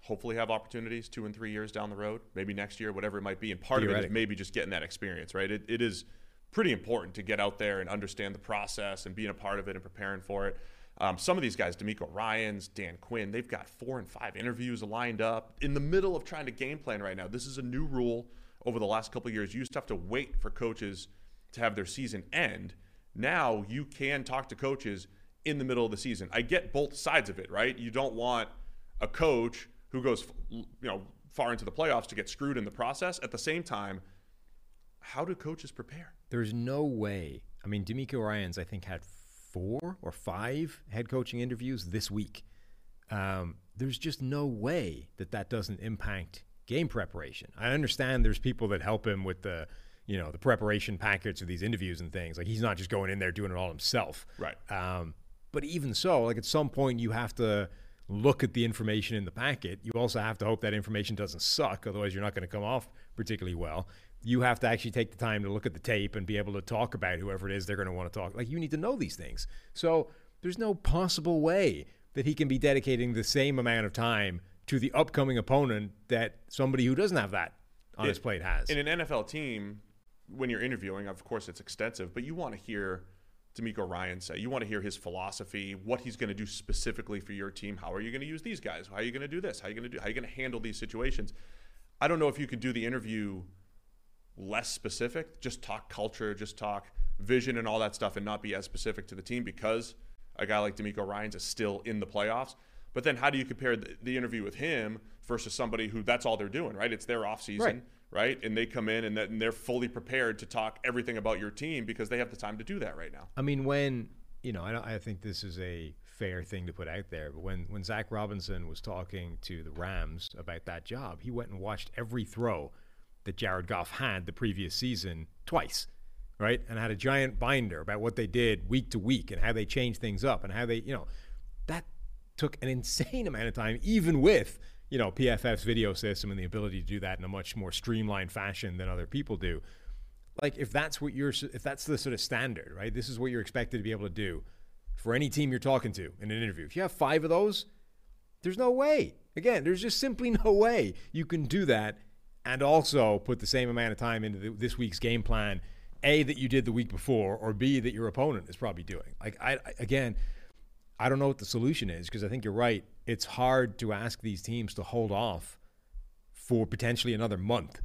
hopefully have opportunities two and three years down the road, maybe next year, whatever it might be. And part of it is maybe just getting that experience, right? It, it is pretty important to get out there and understand the process and being a part of it and preparing for it. Um, some of these guys, DeMeco Ryans, Dan Quinn, they've got four and five interviews lined up in the middle of trying to game plan right now. This is a new rule over the last couple of years. You used to have to wait for coaches to have their season end. Now you can talk to coaches in the middle of the season. I get both sides of it, right? You don't want a coach who goes, you know, far into the playoffs to get screwed in the process. At the same time, how do coaches prepare? There's no way. I mean, DeMeco Ryans, I think, had four or five head coaching interviews this week. Um, there's just no way that that doesn't impact game preparation. I understand there's people that help him with the, you know, the preparation packets of these interviews and things. Like he's not just going in there doing it all himself. Right. Um, but even so, like at some point, you have to look at the information in the packet. You also have to hope that information doesn't suck, otherwise, you're not going to come off particularly well. You have to actually take the time to look at the tape and be able to talk about whoever it is they're going to want to talk. Like you need to know these things. So there's no possible way that he can be dedicating the same amount of time to the upcoming opponent that somebody who doesn't have that on his plate has. In an NFL team, when you're interviewing, of course it's extensive, but you want to hear DeMeco Ryan say. You want to hear his philosophy, what he's going to do specifically for your team. How are you going to use these guys? How are you going to do this? How are you going to do? How are you going to handle these situations? I don't know if you could do the interview less specific, just talk culture, just talk vision and all that stuff, and not be as specific to the team because a guy like DeMeco Ryan's is still in the playoffs. But then how do you compare the, the interview with him versus somebody who that's all they're doing, right? It's their off season, Right. Right? And they come in and, that, and they're fully prepared to talk everything about your team because they have the time to do that right now. I mean, when you know, I, I think this is a fair thing to put out there. But when when Zac Robinson was talking to the Rams about that job, he went and watched every throw that Jared Goff had the previous season twice, right? And had a giant binder about what they did week to week and how they changed things up and how they, you know, that took an insane amount of time, even with you know PFF's video system and the ability to do that in a much more streamlined fashion than other people do. Like if that's what you're if that's the sort of standard right this is what you're expected to be able to do for any team you're talking to in an interview. If you have five of those there's no way. Again there's just simply [laughs] no way you can do that and also put the same amount of time into the, this week's game plan a that you did the week before or b that your opponent is probably doing. Like I- again i don't know what the solution is because i think you're right it's hard to ask these teams to hold off for potentially another month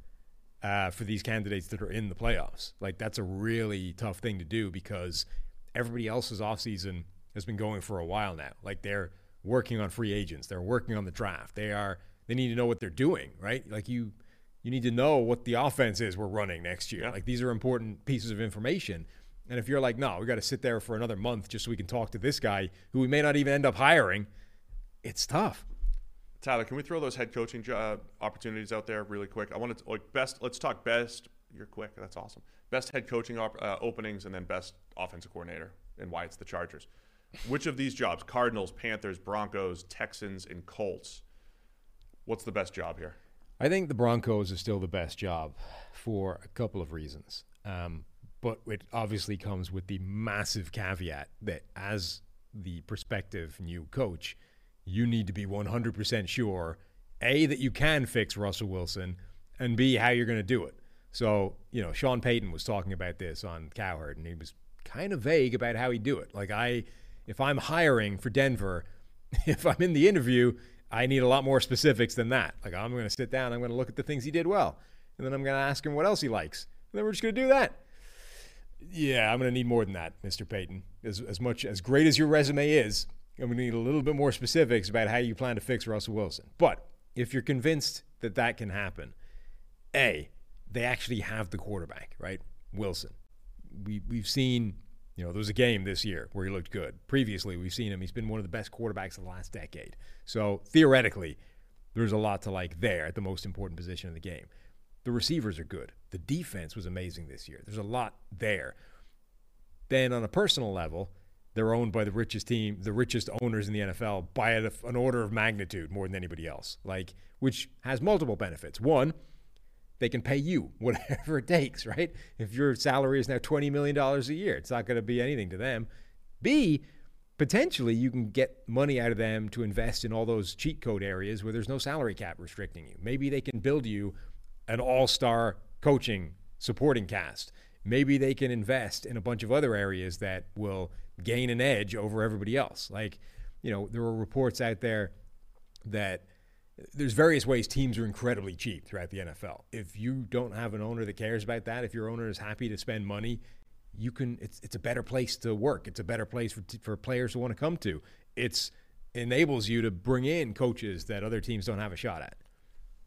uh, for these candidates that are in the playoffs. Like that's a really tough thing to do because everybody else's offseason has been going for a while now. Like they're working on free agents, they're working on the draft. They are they need to know what they're doing, right? Like you you need to know what the offense is we're running next year. Like these are important pieces of information. And if you're like, no, we got to sit there for another month just so we can talk to this guy who we may not even end up hiring, it's tough. Tyler, can we throw those head coaching jo- uh, opportunities out there really quick? I want to like best. Let's talk best. You're quick. That's awesome. Best head coaching op- uh, openings, and then best offensive coordinator, and why it's the Chargers. Which of these jobs? Cardinals, Panthers, Broncos, Texans, and Colts. What's the best job here? I think the Broncos is still the best job for a couple of reasons. Um, but it obviously comes with the massive caveat that as the prospective new coach, you need to be 100% sure A, that you can fix Russell Wilson, and B, how you're going to do it. So, you know, Sean Payton was talking about this on Cowherd, and he was kind of vague about how he'd do it. Like, I, if I'm hiring for Denver, [laughs] if I'm in the interview, I need a lot more specifics than that. Like, I'm going to sit down, I'm going to look at the things he did well, and then I'm going to ask him what else he likes. And then we're just going to do that. Yeah, I'm going to need more than that, Mr. Payton. As, as much as great as your resume is, Going to need a little bit more specifics about how you plan to fix Russell Wilson. But if you're convinced that that can happen, A, they actually have the quarterback, right? Wilson. We, we've seen, you know, there was a game this year where he looked good. Previously, we've seen him. He's been one of the best quarterbacks of the last decade. So theoretically, there's a lot to like there at the most important position in the game. The receivers are good. The defense was amazing this year. There's a lot there. Then on a personal level, they're owned by the richest team, the richest owners in the NFL by an order of magnitude more than anybody else. Like, which has multiple benefits. One, they can pay you [laughs] whatever it takes, right? If your salary is now $20 million a year, it's not going to be anything to them. B, potentially you can get money out of them to invest in all those cheat code areas where there's no salary cap restricting you. Maybe they can build you an all star coaching supporting cast. Maybe they can invest in a bunch of other areas that will gain an edge over everybody else. Like, you know, there were reports out there that there's various ways teams are incredibly cheap throughout the NFL. If you don't have an owner that cares about that, if your owner is happy to spend money, you can. It's it's a better place to work. It's a better place for for players to want to come to. It's enables you to bring in coaches that other teams don't have a shot at.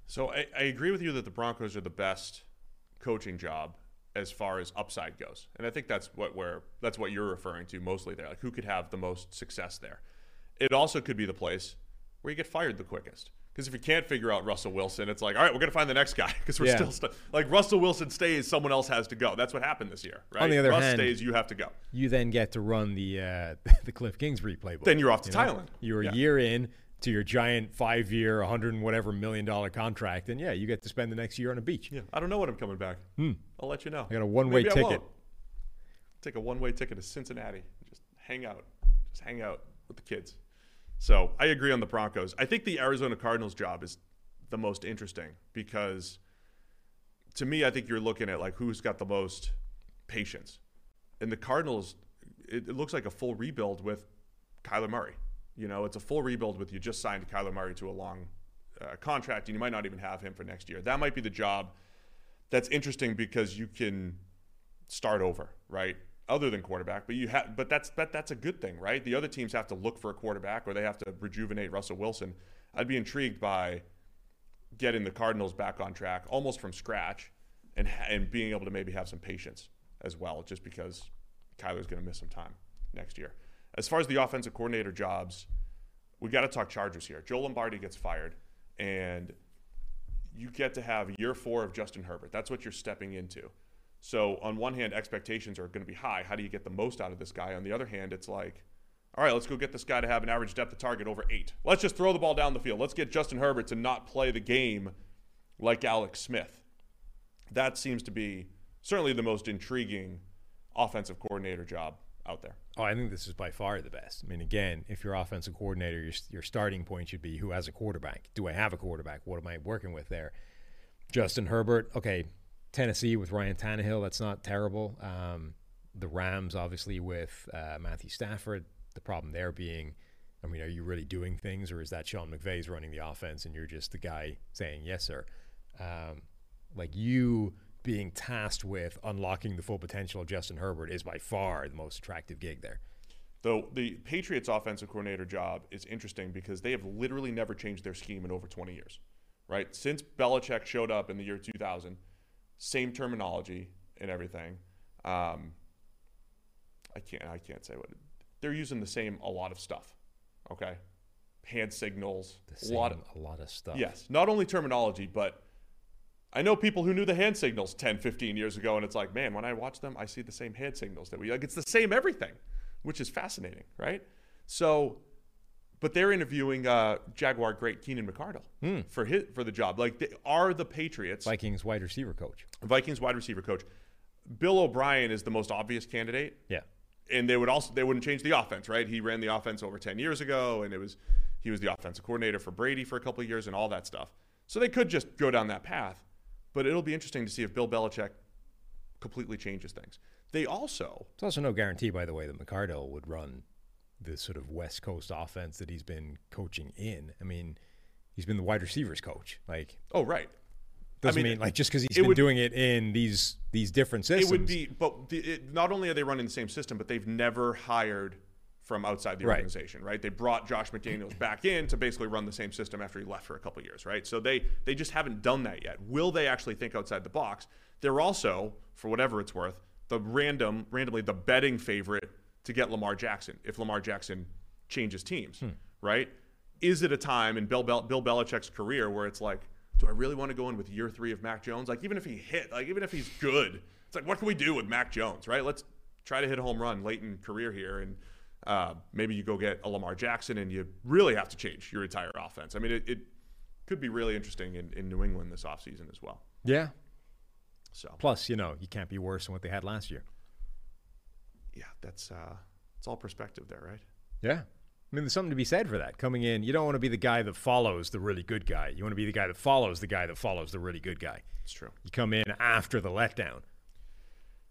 So I, I agree with you that the Broncos are the best coaching job as far as upside goes, and I think that's what we're that's what you're referring to mostly there. Like who could have the most success there? It also could be the place where you get fired the quickest. Because if you can't figure out Russell Wilson, it's like, all right, we're gonna find the next guy [laughs] because we're Yeah. still stu- like Russell Wilson stays, someone else has to go. That's what happened this year, right? On the other Russ hand- stays, you have to go. You then get to run the uh, [laughs] the Cliff Kingsbury playbook. Then you're off to you know? Thailand. You're Yeah. a year in to your giant five year, hundred and whatever million dollar contract, and yeah, you get to spend the next year on a beach. Yeah, I don't know when I'm coming back. Hmm. I'll let you know. I got a one-way ticket. won't. Take a one-way ticket to Cincinnati. Just hang out. Just hang out with the kids. So I agree on the Broncos. I think the Arizona Cardinals job is the most interesting because to me, I think you're looking at like who's got the most patience. And the Cardinals, it, it looks like a full rebuild with Kyler Murray. You know, it's a full rebuild with you just signed Kyler Murray to a long uh, contract, and you might not even have him for next year. That might be the job that's interesting because you can start over, right? other than quarterback. But you have, but that's that, that's a good thing, right? The other teams have to look for a quarterback, or they have to rejuvenate Russell Wilson. I'd be intrigued by getting the Cardinals back on track, almost from scratch, and and being able to maybe have some patience as well, just because Kyler's going to miss some time next year. As far as the offensive coordinator jobs, we got to talk Chargers here. Joe Lombardi gets fired, and you get to have year four of Justin Herbert. That's what you're stepping into. So on one hand, expectations are going to be high. How do you get the most out of this guy? On the other hand, it's like, all right, let's go get this guy to have an average depth of target over eight. Let's just throw the ball down the field. Let's get Justin Herbert to not play the game like Alex Smith. That seems to be certainly the most intriguing offensive coordinator job out there. Oh, I think this is by far the best. I mean, again, if you're offensive coordinator, your, your starting point should be who has a quarterback. Do I have a quarterback? What am I working with there? Justin Herbert. Okay, Tennessee with Ryan Tannehill. That's not terrible. Um, the Rams, obviously, with uh, Matthew Stafford. The problem there being, I mean, are you really doing things, or is that Sean McVay's running the offense and you're just the guy saying yes, sir? Um, like you being tasked with unlocking the full potential of Justin Herbert is by far the most attractive gig there. Though the Patriots offensive coordinator job is interesting because they have literally never changed their scheme in over 20 years, right? Since Belichick showed up in the year 2000, same terminology and everything. Um, I can't I can't say what they're using the same a lot of stuff. Okay, hand signals, The a lot of a lot of stuff. Yes, not only terminology, but I know people who knew the hand signals 10, 15 years ago, and it's like, man, when I watch them, I see the same hand signals that we like. It's the same everything, which is fascinating, right? So, but they're interviewing uh, Jaguar great Keenan McCardell for his for the job. Like, they are the Patriots Vikings wide receiver coach. Vikings wide receiver coach. Bill O'Brien is the most obvious candidate Yeah. and they would also they wouldn't change the offense, right? He ran the offense over 10 years ago and it was he was the offensive coordinator for Brady for a couple of years and all that stuff. So they could just go down that path, but it'll be interesting to see if Bill Belichick completely changes things. They also It's also no guarantee, by the way, that McCardell would run the sort of West Coast offense that he's been coaching in. I mean, he's been the wide receivers coach. Like, Oh, right. doesn't mean, mean, like just because he's been would- doing it in these these different systems. It would be but the, it, not only are they running the same system, but they've never hired from outside the Right. organization, right? They brought Josh McDaniels back in to basically run the same system after he left for a couple years, right? So they they just haven't done that yet. Will they actually think outside the box? They're also, for whatever it's worth, the random randomly the betting favorite to get Lamar Jackson if Lamar Jackson changes teams, hmm. right? Is it a time in Bill, Bel- Bill Belichick's career where it's like, do I really want to go in with year three of Mac Jones? Like even if he hit, like even if he's good, it's like what can we do with Mac Jones, right? Let's try to hit a home run late in career here, and uh, maybe you go get a Lamar Jackson, and you really have to change your entire offense. I mean, it, it could be really interesting in, in New England this offseason as well. yeah. So Plus, you know, you can't be worse than what they had last year. yeah, that's uh, it's all perspective there, right? Yeah. I mean, there's something to be said for that. Coming in, you don't want to be the guy that follows the really good guy. You want to be the guy that follows the guy that follows the really good guy. It's true. You come in after the letdown.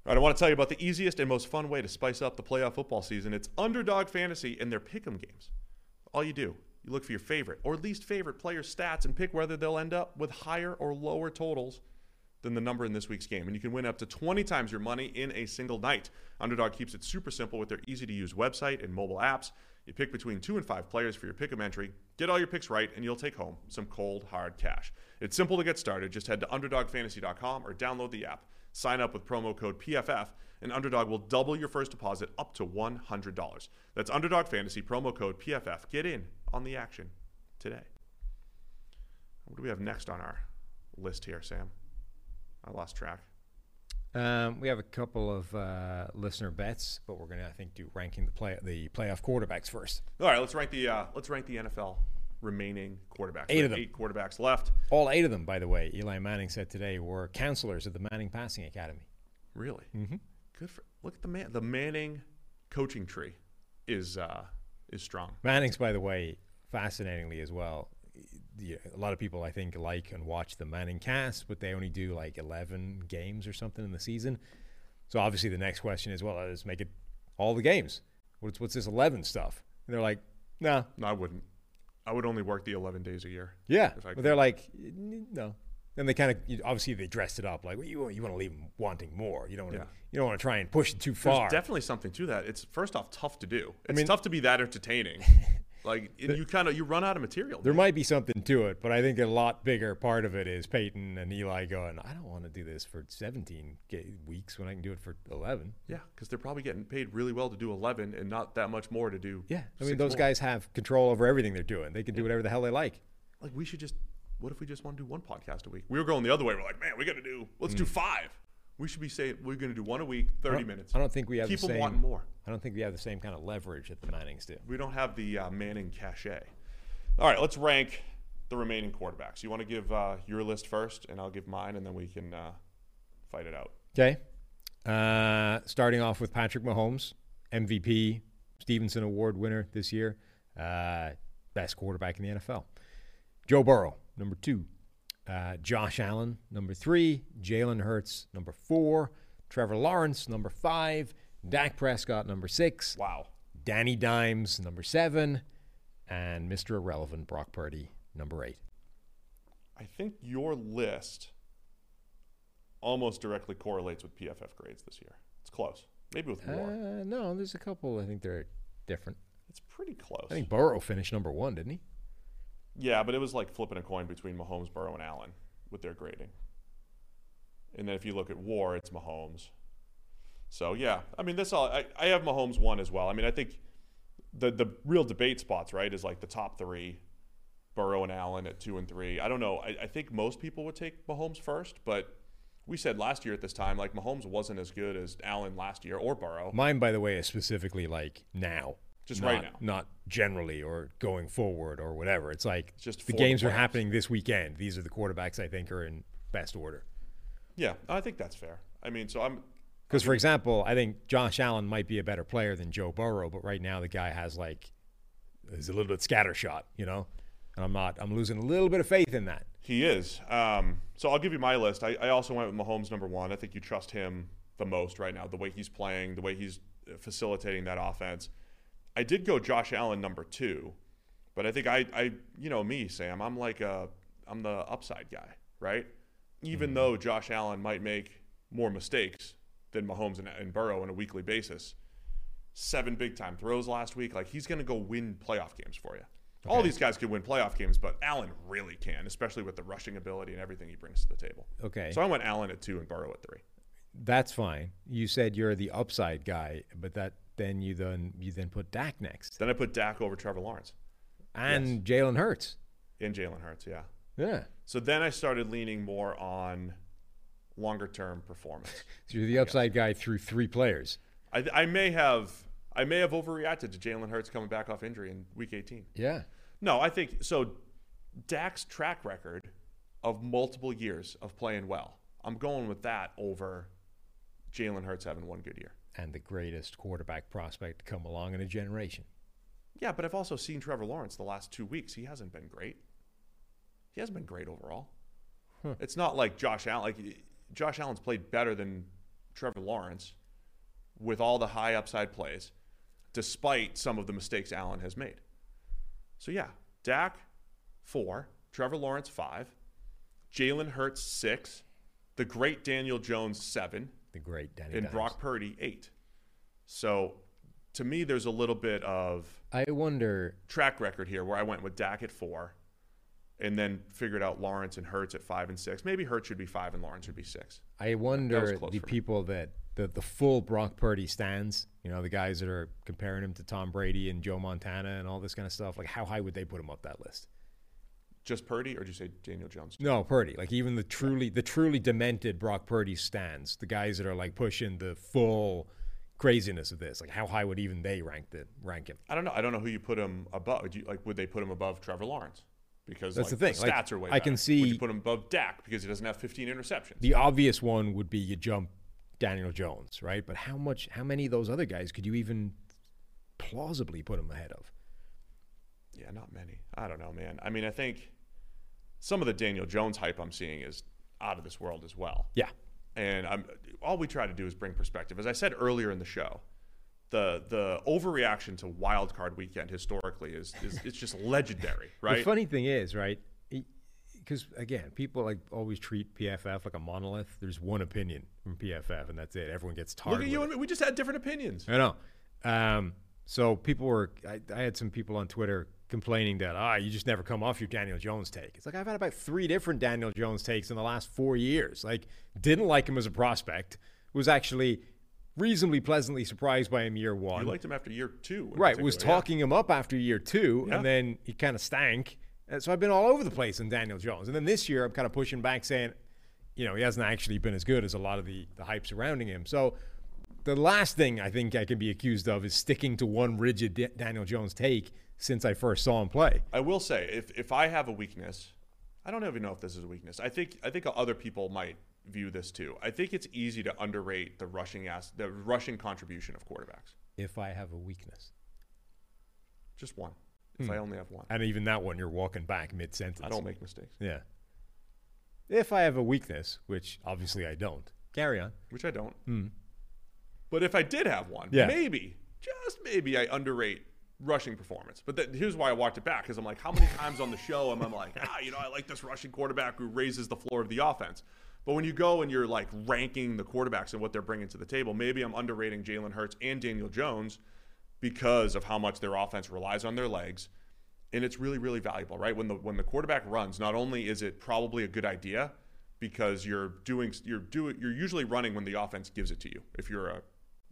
All right, I want to tell you about the easiest and most fun way to spice up the playoff football season. It's Underdog Fantasy and their pick'em games. All you do, you look for your favorite or least favorite players' stats and pick whether they'll end up with higher or lower totals than the number in this week's game. And you can win up to 20 times your money in a single night. Underdog keeps it super simple with their easy to use website and mobile apps. You pick between two and five players for your pick'em entry, get all your picks right, and you'll take home some cold, hard cash. It's simple to get started. Just head to UnderdogFantasy.com or download the app. Sign up with promo code PFF, and Underdog will double your first deposit up to $100. That's Underdog Fantasy, promo code PFF. Get in on the action today. What do we have next on our list here, Sam? I lost track. Um, we have a couple of uh, listener bets, but we're gonna, I think, do ranking the play the playoff quarterbacks first. All right, let's rank the uh, let's rank the NFL remaining quarterbacks. Eight of them. Eight quarterbacks left. All eight of them, by the way, Eli Manning said today were counselors at the Manning Passing Academy. Really? Mm-hmm. Good for look at the man. The Manning coaching tree is uh, is strong. Manning's, by the way, fascinatingly as well. A lot of people, I think, like and watch the ManningCast, but they only do like 11 games or something in the season. So obviously, the next question is, well, let's make it all the games. What's what's this 11 stuff? And they're like, no, No, I wouldn't. I would only work the 11 days a year. yeah. I But they're like, no. And they kind of obviously they dressed it up like well, you you want to leave them wanting more. You don't want to Yeah. you don't want to try and push it too There's far. definitely something to that. It's first off tough to do. It's mean- tough to be that entertaining. [laughs] like and you kind of you run out of material. There might be something to it, but I think a lot bigger part of it is Peyton and Eli going, I don't want to do this for 17 ga- weeks when I can do it for 11. yeah, because they're probably getting paid really well to do 11 and not that much more to do. Yeah. I mean, those more. guys have control over everything they're doing. They can do whatever the hell they like. Like we should just. What if we just want to do one podcast a week? We were going the other way. We're like, man, we got to do. Let's do mm. five. We should be saying we're going to do one a week, 30 I minutes. I don't think we have Keep the them same. wanting more. I don't think we have the same kind of leverage that the Mannings do. We don't have the uh, Manning cachet. All right, let's rank the remaining quarterbacks. You want to give uh, your list first, and I'll give mine, and then we can uh, fight it out. Okay. Uh, starting off with Patrick Mahomes, MVP, Stevenson Award winner this year, uh, best quarterback in the NFL. Joe Burrow, number two. Uh, Josh Allen, number three. Jalen Hurts, number four. Trevor Lawrence, number five. Dak Prescott, number six. Wow. Danny Dimes, number seven. And Mr. Irrelevant, Brock Purdy, number eight. I think your list almost directly correlates with PFF grades this year. It's close. Maybe with more. Uh, no, there's a couple. I think they're different. it's pretty close. I think Burrow finished number one, didn't he? Yeah, but it was like flipping a coin between Mahomes, Burrow, and Allen with their grading. And then if you look at WAR, it's Mahomes. So yeah, I mean this all. I, I have Mahomes one as well. I mean I think the the real debate spots right is like the top three, Burrow and Allen at two and three. I don't know. I, I think most people would take Mahomes first, but we said last year at this time like Mahomes wasn't as good as Allen last year or Burrow. Mine, by the way, is specifically like now. Just not, right now. Not generally or going forward or whatever. It's like just the games are happening this weekend. These are the quarterbacks I think are in best order. Yeah, I think that's fair. I mean, so I'm Because, for example, I think Josh Allen might be a better player than Joe Burrow, but right now the guy has like is a little bit scattershot, you know. And I'm not. I'm losing a little bit of faith in that. He is. Um, so I'll give you my list. I, I also went with Mahomes number one. I think you trust him the most right now, the way he's playing, the way he's facilitating that offense. I did go Josh Allen number two, but I think I, I you know me, Sam, I'm like a, I'm the upside guy, right? Even mm. though Josh Allen might make more mistakes than Mahomes and, and Burrow on a weekly basis, seven big time throws last week. Like he's going to go win playoff games for you. All these guys can win playoff games, but Allen really can, especially with the rushing ability and everything he brings to the table. Okay. So I went Allen at two and Burrow at three. That's fine. You said you're the upside guy, but that then you then you then put Dak next Then I put Dak over Trevor Lawrence and Jalen Hurts. and Jalen Hurts. Yeah. Yeah. So then I started leaning more on longer term performance. [laughs] So you're the upside guy through three players. I, I may have I may have overreacted to Jalen Hurts coming back off injury in Week 18. Yeah. No, I think so. Dak's track record of multiple years of playing well. I'm going with that over Jalen Hurts having one good year. And the greatest quarterback prospect to come along in a generation. Yeah, but I've also seen Trevor Lawrence the last two weeks. He hasn't been great. He hasn't been great overall. It's not like Josh Allen. Like Josh Allen's played better than Trevor Lawrence with all the high upside plays, despite some of the mistakes Allen has made. So yeah, Dak four, Trevor Lawrence five, Jalen Hurts six, the great Daniel Jones seven, The great Danny and Dimes. Brock Purdy eight. So to me, there's a little bit of I wonder. track record here where I went with Dak at four and then figured out Lawrence and Hurts at five and six. Maybe Hurts should be five and Lawrence should be six. I wonder the people that the the full Brock Purdy stands. You know, the guys that are comparing him to Tom Brady and Joe Montana and all this kind of stuff. Like, how high would they put him up that list? Just Purdy, or did you say Daniel Jones? No, Purdy. Like even the truly the truly demented Brock Purdy stands. The guys that are like pushing the full craziness of this. Like, how high would even they rank the rank him? I don't know. I don't know who you put him above. Would you, like, would they put him above Trevor Lawrence? Because That's like, the thing. Like, stats are way. I can see- Would you put him above Dak because he doesn't have 15 interceptions? The obvious one would be you jump Daniel Jones, right? But how much? How many of those other guys could you even plausibly put him ahead of? Yeah, not many. I don't know, man. I mean, I think some of the Daniel Jones hype I'm seeing is out of this world as well. Yeah. And I'm, all we try to do is bring perspective. As I said earlier in the show, the the overreaction to Wild Card Weekend historically is, is [laughs] it's just legendary, right? The funny thing is, right? because again, people like always treat PFF like a monolith. There's one opinion from PFF, and that's it. Everyone gets tarred. Look at you and me. We just had different opinions. I know. Um, so people were. I, I had some people on Twitter complaining that ah, you just never come off your Daniel Jones take. It's like I've had about three different Daniel Jones takes in the last four years. Like, didn't like him as a prospect. Was actually reasonably pleasantly surprised by him year one. You liked him after year two. Right, was particular, yeah. talking him up after year two, Yeah. and then he kind of stank. And so I've been all over the place in Daniel Jones. And then this year, I'm kind of pushing back, saying, you know, he hasn't actually been as good as a lot of the, the hype surrounding him. So the last thing I think I can be accused of is sticking to one rigid D- Daniel Jones take since I first saw him play. I will say, if if I have a weakness, I don't even know if this is a weakness. I think I think other people might view this too. I think it's easy to underrate the rushing ass, the rushing contribution of quarterbacks. If I have a weakness. Just one. If hmm. I only have one, And even that one, you're walking back mid sentence. I don't make mistakes, Yeah. If I have a weakness, which obviously I don't, carry on. which I don't. Hmm. But if I did have one, Yeah. maybe, just maybe, I underrate rushing performance. But that, here's why I walked it back because I'm like, how many times on the show am I like, ah, you know, I like this rushing quarterback who raises the floor of the offense. But when you go and you're like ranking the quarterbacks and what they're bringing to the table, maybe I'm underrating Jalen Hurts and Daniel Jones because of how much their offense relies on their legs. And it's really, really valuable, right? When the when the quarterback runs, not only is it probably a good idea because you're doing you're doing you're usually running when the offense gives it to you. If you're a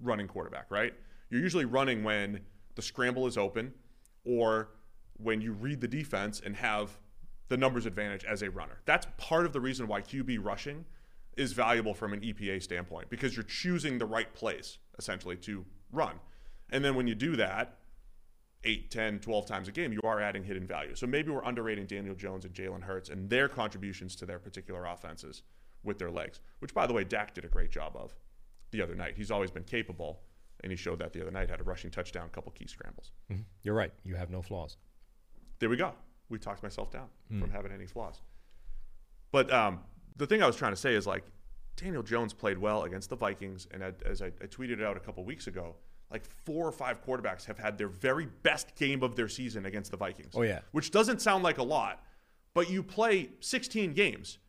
running quarterback, right? You're usually running when the scramble is open or when you read the defense and have the numbers advantage as a runner. That's part of the reason why QB rushing is valuable from an EPA standpoint because you're choosing the right place essentially to run. And then when you do that, 8, 10, 12 times a game, you are adding hidden value. So maybe we're underrating Daniel Jones and Jalen Hurts and their contributions to their particular offenses with their legs, which, by the way, Dak did a great job of the other night. He's always been capable, and he showed that the other night, had a rushing touchdown, a couple key scrambles. You're right. You have no flaws. There we go. We talked myself down from having any flaws. But um, the thing I was trying to say is like Daniel Jones played well against the Vikings, and as I, I tweeted out a couple weeks ago, like four or five quarterbacks have had their very best game of their season against the Vikings. Oh, yeah. which doesn't sound like a lot, but you play 16 games,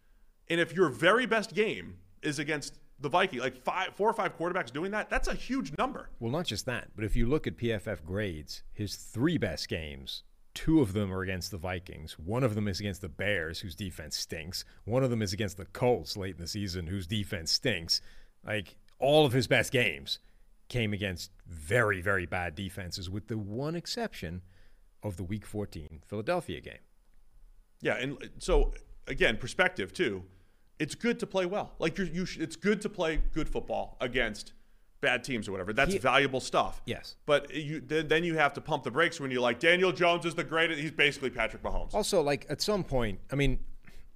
and if your very best game is against the Viking, like five, four or five quarterbacks doing that, that's a huge number. Well, not just that, but if you look at PFF grades, his three best games, two of them are against the Vikings. One of them is against the Bears, whose defense stinks. One of them is against the Colts late in the season, whose defense stinks. Like all of his best games came against very, very bad defenses, with the one exception of the Week 14 Philadelphia game. Yeah, and uh, so again, perspective too. It's good to play well. Like you're, you, sh- it's good to play good football against bad teams or whatever. That's He- valuable stuff. Yes. But you then, then you have to pump the brakes when you're like Daniel Jones is the greatest. He's basically Patrick Mahomes. Also, like at some point, I mean,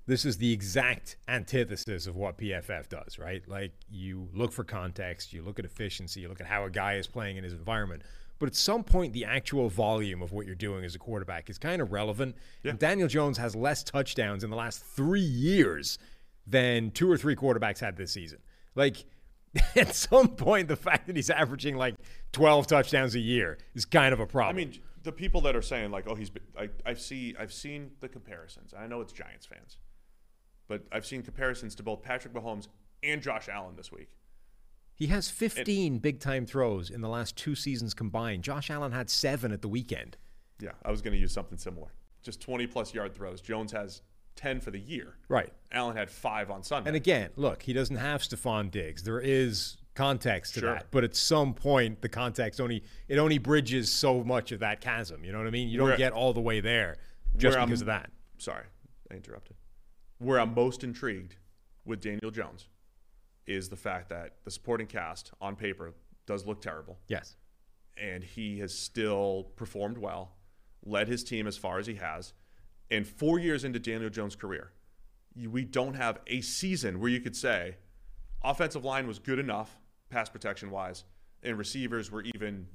this is the exact antithesis of what PFF does, right? Like you look for context, you look at efficiency, you look at how a guy is playing in his environment. But at some point, the actual volume of what you're doing as a quarterback is kind of relevant. And Daniel Jones has less touchdowns in the last three years than two or three quarterbacks had this season. Like, [laughs] at some point, the fact that he's averaging like 12 touchdowns a year is kind of a problem. I mean, the people that are saying like, "Oh, he's," been- I, I see, I've seen the comparisons. I know it's Giants fans, but I've seen comparisons to both Patrick Mahomes and Josh Allen this week. He has 15 big time throws in the last two seasons combined. Josh Allen had seven at the weekend. Yeah, I was going to use something similar. Just 20 plus yard throws. Jones has 10 for the year. Right. Allen had five on Sunday. And again, look, he doesn't have Stefon Diggs. There is context to Sure. that, but at some point, the context only it only bridges so much of that chasm. You know what I mean? You don't Where- get all the way there just where I'm- because of that. sorry, I interrupted. Where I'm most intrigued with Daniel Jones is the fact that the supporting cast on paper does look terrible, Yes. and he has still performed well, led his team as far as he has, and four years into Daniel Jones' career, we don't have a season where you could say offensive line was good enough, pass protection wise, and receivers were even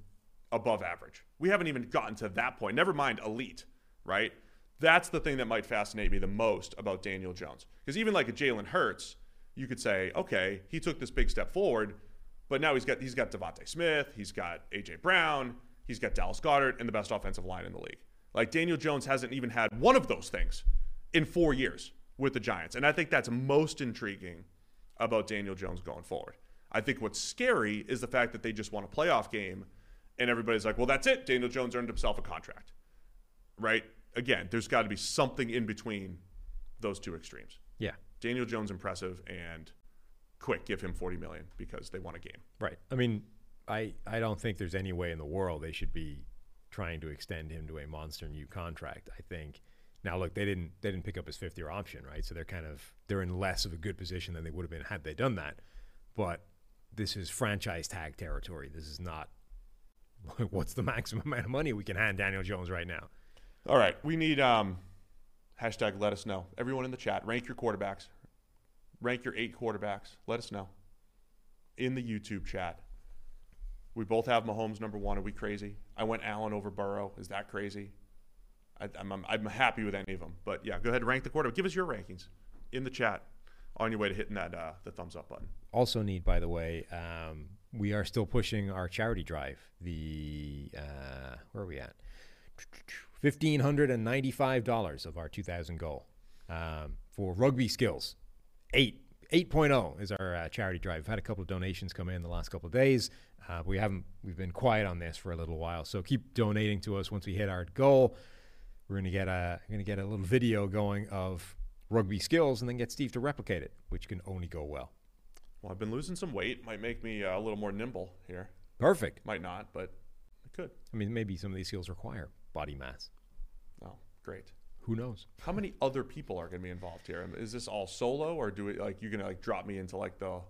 above average. We haven't even gotten to that point. Never mind elite, right? That's the thing that might fascinate me the most about Daniel Jones. Because even like a Jalen Hurts, you could say, okay, he took this big step forward, but now he's got he's got DeVonta Smith, he's got AJ Brown, he's got Dallas Goedert, and the best offensive line in the league. Like Daniel Jones hasn't even had one of those things in four years. with the Giants. And I think that's most intriguing about Daniel Jones going forward. I think what's scary is the fact that they just won a playoff game and everybody's like, well, that's it. Daniel Jones earned himself a contract. Right? Again, there's got to be something in between those two extremes. Yeah. Daniel Jones impressive and quick give him 40 million because they won a game. Right. I mean, I I don't think there's any way in the world they should be trying to extend him to a monster new contract. I think now look, they didn't they didn't pick up his fifth year option, right? So they're kind of they're in less of a good position than they would have been had they done that. But this is franchise tag territory. This is not [laughs] what's the maximum amount of money we can hand Daniel Jones right now. All right, we need um, hashtag let us know. Everyone in the chat, rank your quarterbacks. Rank your eight quarterbacks. Let us know in the YouTube chat. We both have Mahomes number one. Are we crazy? I went Allen over Burrow. Is that crazy? I, I'm, I'm, I'm happy with any of them. But yeah, go ahead and rank the quarterback. Give us your rankings in the chat on your way to hitting that uh, the thumbs up button. Also, need by the way, um, we are still pushing our charity drive. The uh, where are we at? Fifteen hundred and ninety-five dollars of our two thousand goal um, for rugby skills. Eight. 8.0 is our uh, charity drive. We've had a couple of donations come in the last couple of days. Uh, we haven't. We've been quiet on this for a little while, so keep donating to us. Once we hit our goal, we're gonna get a gonna get a little video going of rugby skills, and then get Steve to replicate it, which can only go well. Well, I've been losing some weight. Might make me uh, a little more nimble here. Perfect. Might not, but it could. I mean, maybe some of these skills require body mass. Oh, great. Who knows? How many other people are going to be involved here? Is this all solo, or do it like you're going to like drop me into like the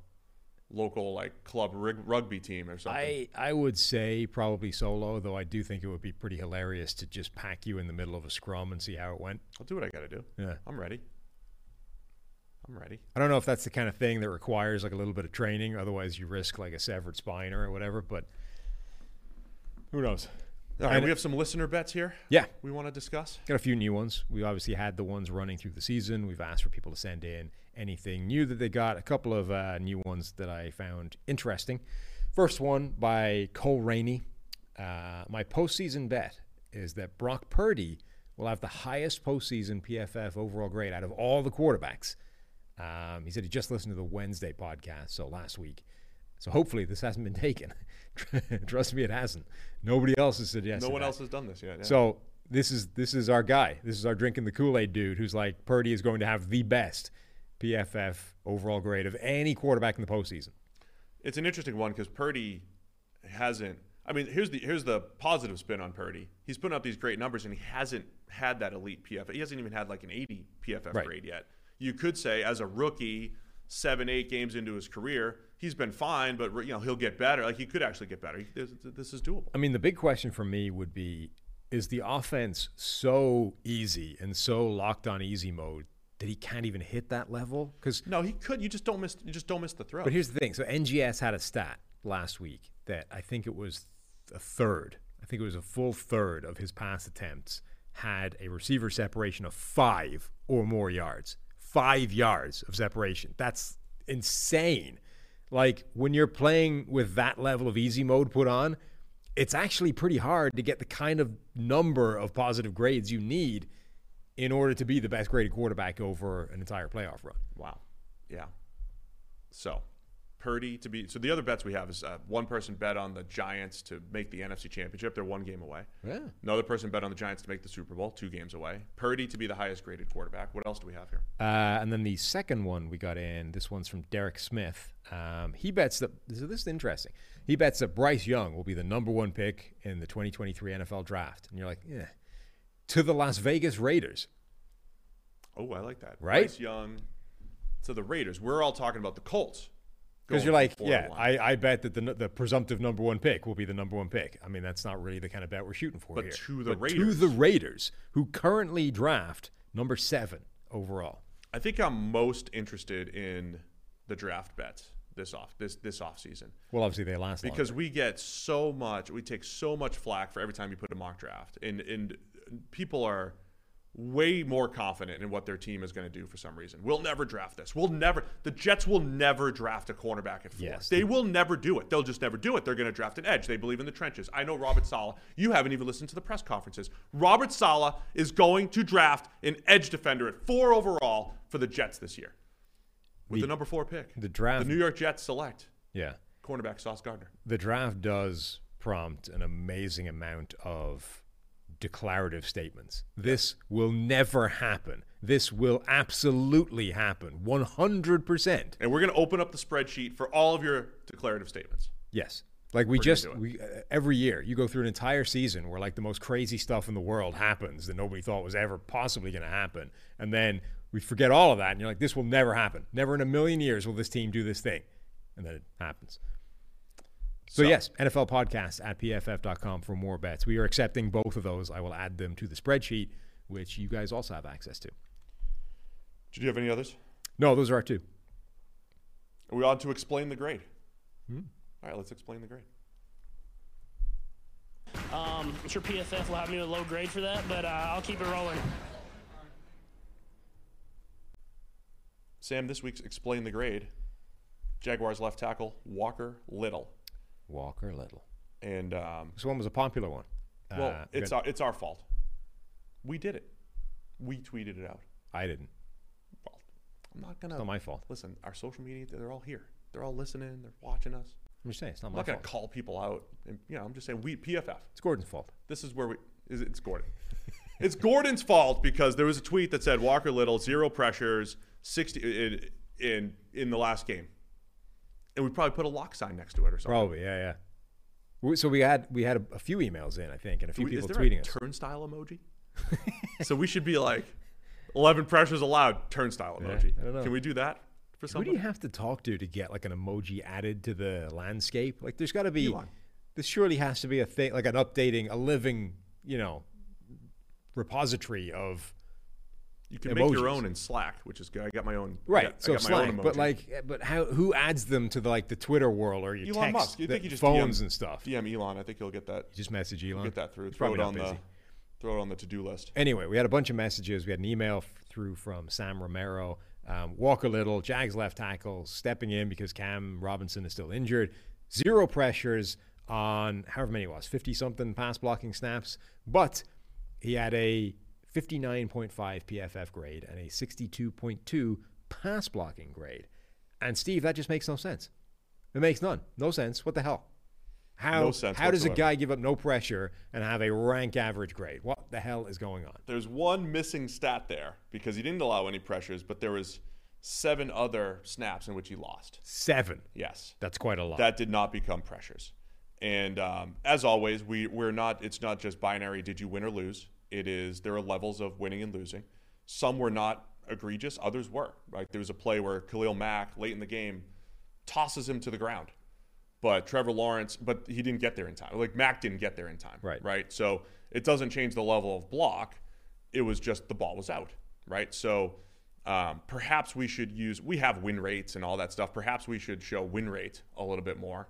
local like club rig- rugby team or something? I, I would say probably solo, though I do think it would be pretty hilarious to just pack you in the middle of a scrum and see how it went. I'll do what I got to do. Yeah. I'm ready. I'm ready. I don't know if that's the kind of thing that requires like a little bit of training. Otherwise, you risk like a severed spine or whatever. But who knows? All right, And- we have some listener bets here. Yeah, We want to discuss. got a few new ones. We obviously had the ones running through the season. We've asked for people to send in anything new that they got. A couple of uh, new ones that I found interesting. First one by Cole Rainey. Uh, my postseason bet is that Brock Purdy will have the highest postseason PFF overall grade out of all the quarterbacks. Um, he said he just listened to the Wednesday podcast, so last week. So hopefully this hasn't been [laughs] taken. [laughs] Trust me, it hasn't. Nobody else has suggested. No one that. else has done this yet. yeah. So this is this is our guy. This is our drinking the Kool Aid dude who's like Purdy is going to have the best PFF overall grade of any quarterback in the postseason. it's an interesting one because Purdy hasn't. I mean, here's the here's the positive spin on Purdy. He's putting up these great numbers, and he hasn't had that elite PFF. He hasn't even had like an 80 PFF Right. grade yet. You could say, as a rookie, seven eight games into his career, he's been fine, but you know he'll get better. Like he could actually get better. He- This, this is doable. I mean, the big question for me would be: Is the offense so easy and so locked on easy mode that he can't even hit that level? Because No, he could. You just don't miss. You just don't miss the throw. But here's the thing. So NGS had a stat last week that I think it was a third. I think it was a full third of his pass attempts had a receiver separation of five or more yards. Five yards of separation. That's insane. Like when you're playing with that level of easy mode put on, it's actually pretty hard to get the kind of number of positive grades you need in order to be the best graded quarterback over an entire playoff run. Wow. Yeah. So, Purdy to be. So the other bets we have is uh, one person bet on the Giants to make the NFC Championship. They're one game away. Yeah. Another person bet on the Giants to make the Super Bowl, two games away. Purdy to be the highest graded quarterback. What else do we have here? Uh, and then the second one we got in, this one's from Derek Smith. Um, he bets that, so this is interesting. He bets that Bryce Young will be the number one pick in the 2023 NFL draft. And you're like, yeah, to the Las Vegas Raiders. Oh, I like that. Right? Bryce Young. To the Raiders. We're all talking about the Colts. Because you're like, to yeah. I, I bet that the, the presumptive number one pick will be the number one pick. I mean, that's not really the kind of bet we're shooting for But here. to the but to Raiders. the Raiders, who currently draft number seven overall. I think I'm most interested in the draft bets this off this this off season. Well, obviously they last because longer. we get so much we take so much flack for every time you put a mock draft and and people are way more confident in what their team is going to do for some reason. We'll never draft this. We'll never. The Jets will never draft a cornerback at four. Yes. They will never do it. They'll just never do it. They're going to draft an edge. They believe in the trenches. I know Robert Saleh. You haven't even listened to the press conferences. Robert Saleh is going to draft an edge defender at four overall for the Jets this year with the, number four pick. the draft- The New York Jets select Yeah. cornerback Sauce Gardner. The draft does prompt an amazing amount of declarative statements. This will never happen. This will absolutely happen. 100%. And we're going to open up the spreadsheet for all of your declarative statements. Yes. Like we We're just we uh, every year you go through an entire season where like the most crazy stuff in the world happens that nobody thought was ever possibly going to happen, and then we forget all of that, and you're like, this will never happen. Never in a million years will this team do this thing, and then it happens. So, So- yes, NFL podcast at pff.com for more bets. We are accepting both of those. I will add them to the spreadsheet, which you guys also have access to. Did you have any others? No, those are our two. Are we on to explain the grade? Hmm. All right, let's explain the grade. Um, I'm sure PFF will have me a low grade for that, but uh, I'll keep it rolling. Sam, this week's explain the grade. Jaguars left tackle Walker Little, Walker Little. and um, This one was a popular one. well, Uh, it's our it's our fault. We did it. We tweeted it out. I didn't. Well, I'm not gonna. It's not my fault. Listen, our social media, they're all here. They're all listening. They're watching us. I'm just saying it's not my fault. I'm my not gonna call people out. And, you know, I'm just saying we PFF. It's Gordon's fault. This is where we. Is it, it's Gordon. [laughs] it's Gordon's fault because there was a tweet that said Walker Little zero pressures sixty in in in the last game, and we probably put a lock sign next to it or something. Probably, yeah, yeah. So we had we had a, a few emails in, I think, and a few we- people tweeting a us. turnstile emoji? so we should be like, eleven pressures allowed. Turnstile emoji. Know. Can we do that for Who do you have to talk to to get like an emoji added to the landscape? Like, there's got to be. Elon. This surely has to be a thing, like an updating, a living, you know, repository of. You can make your own in Slack, which is good. I got my own. I Right. got- I so own but like, but how? Who adds them to the like the Twitter world or your Elon text, Musk. You think you just phones DM, and stuff? DM Elon. I think you'll get that. Just message Elon. Get that through. He's Throw it on not the. Throw it on the to-do list. Anyway, we had a bunch of messages. We had an email through from Sam Romero, um, Walker Little, Jags left tackle, stepping in because Cam Robinson is still injured. Zero pressures on however many it was, 50 something pass blocking snaps, but he had a 59.5 PFF grade and a 62.2 pass blocking grade. And Steve, that just makes no sense. It makes none. No sense. What the hell? How, No sense how does a guy give up no pressure and have a rank average grade? What the hell is going on? There's one missing stat there because he didn't allow any pressures, but there was seven other snaps in which he lost. Seven. Yes, That's quite a lot. that did not become pressures. And um, as always, we we're not. It's not just binary. Did you win or lose? It is. There are levels of winning and losing. Some were not egregious. Others were. Right, there was a play where Khalil Mack late in the game tosses him to the ground, but Trevor Lawrence, but he didn't get there in time. Like Mack didn't get there in time. Right. Right. So it doesn't change the level of block. It was just the ball was out. Right. So um, perhaps we should use. We have win rates and all that stuff. Perhaps we should show win rate a little bit more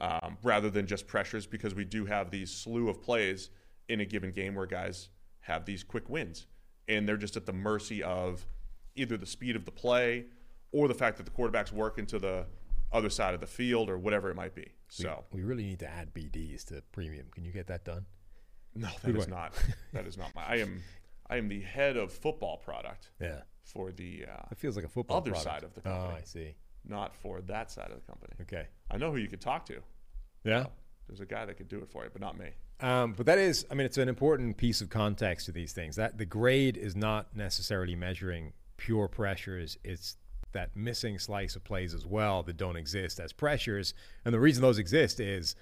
um, rather than just pressures because we do have these slew of plays in a given game where guys have these quick wins and they're just at the mercy of either the speed of the play or the fact that the quarterback's working to the other side of the field or whatever it might be. So we really need to add BDs to premium. Can you get that done? no, that is not [laughs] that is not my. I am I am the head of football product Yeah. for the uh, It feels like a football Other product. side of the company. Oh, company. I see. not for that side of the company. Okay. I know who you could talk to. Yeah. There's a guy that could do it for you, but not me. Um, but that is, I mean, it's an important piece of context to these things. That the grade is not necessarily measuring pure pressures. It's that missing slice of plays as well that don't exist as pressures. And the reason those exist is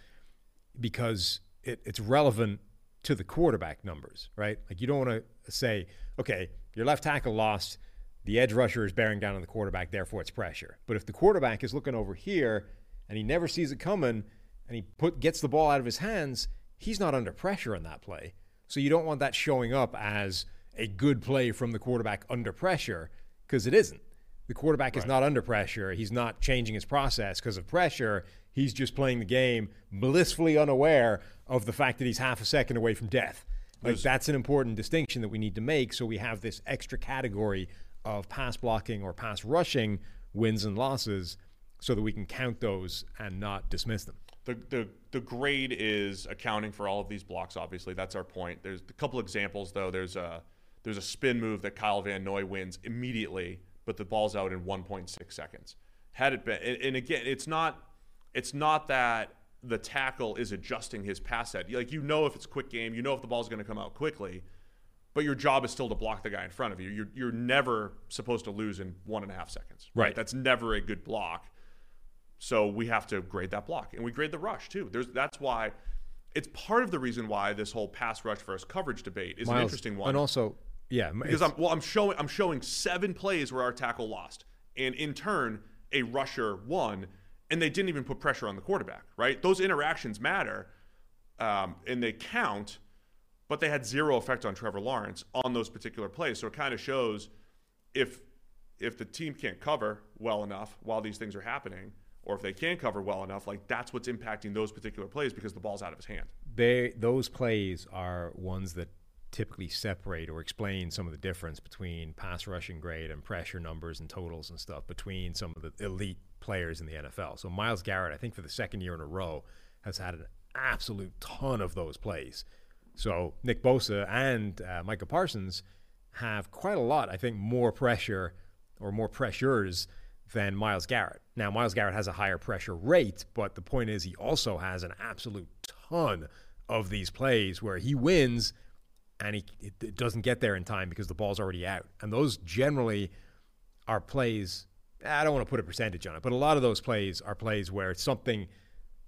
because it, it's relevant to the quarterback numbers, right? Like you don't want to say, okay, your left tackle lost, the edge rusher is bearing down on the quarterback, therefore it's pressure. But if the quarterback is looking over here and he never sees it coming and he put gets the ball out of his hands, he's not under pressure on that play. So you don't want that showing up as a good play from the quarterback under pressure because it isn't. The quarterback is not under pressure. He's not changing his process because of pressure. He's just playing the game blissfully unaware of the fact that he's half a second away from death. Like that's an important distinction that we need to make. So we have this extra category of pass blocking or pass rushing wins and losses, so that we can count those and not dismiss them. The, the the grade is accounting for all of these blocks. Obviously, that's our point. There's a couple examples though. There's a there's a spin move that Kyle Van Noy wins immediately, but the ball's out in 1.6 seconds. Had it been, and, and again, it's not it's not that the tackle is adjusting his pass set. Like you know if it's quick game, you know if the ball's going to come out quickly, but your job is still to block the guy in front of you. You're you're never supposed to lose in one and a half seconds. Right. That's never a good block. So we have to grade that block, and we grade the rush too. There's that's why it's part of the reason why this whole pass rush versus coverage debate is an interesting one. And also, yeah, because I'm well, I'm showing I'm showing seven plays where our tackle lost, and in turn a rusher won, and they didn't even put pressure on the quarterback. Right? Those interactions matter, um, and they count, but they had zero effect on Trevor Lawrence on those particular plays. So it kind of shows if if the team can't cover well enough while these things are happening, or if they can cover well enough, like that's what's impacting those particular plays because the ball's out of his hand. they those plays are ones that typically separate or explain some of the difference between pass rushing grade and pressure numbers and totals and stuff between some of the elite players in the NFL. So Myles Garrett, I think for the second year in a row, has had an absolute ton of those plays. So Nick Bosa and uh, Micah Parsons have quite a lot, I think, more pressure or more pressures than Myles Garrett. Now, Myles Garrett has a higher pressure rate, but the point is he also has an absolute ton of these plays where he wins and he it, doesn't get there in time because the ball's already out. And those generally are plays. I don't want to put a percentage on it, but a lot of those plays are plays where it's something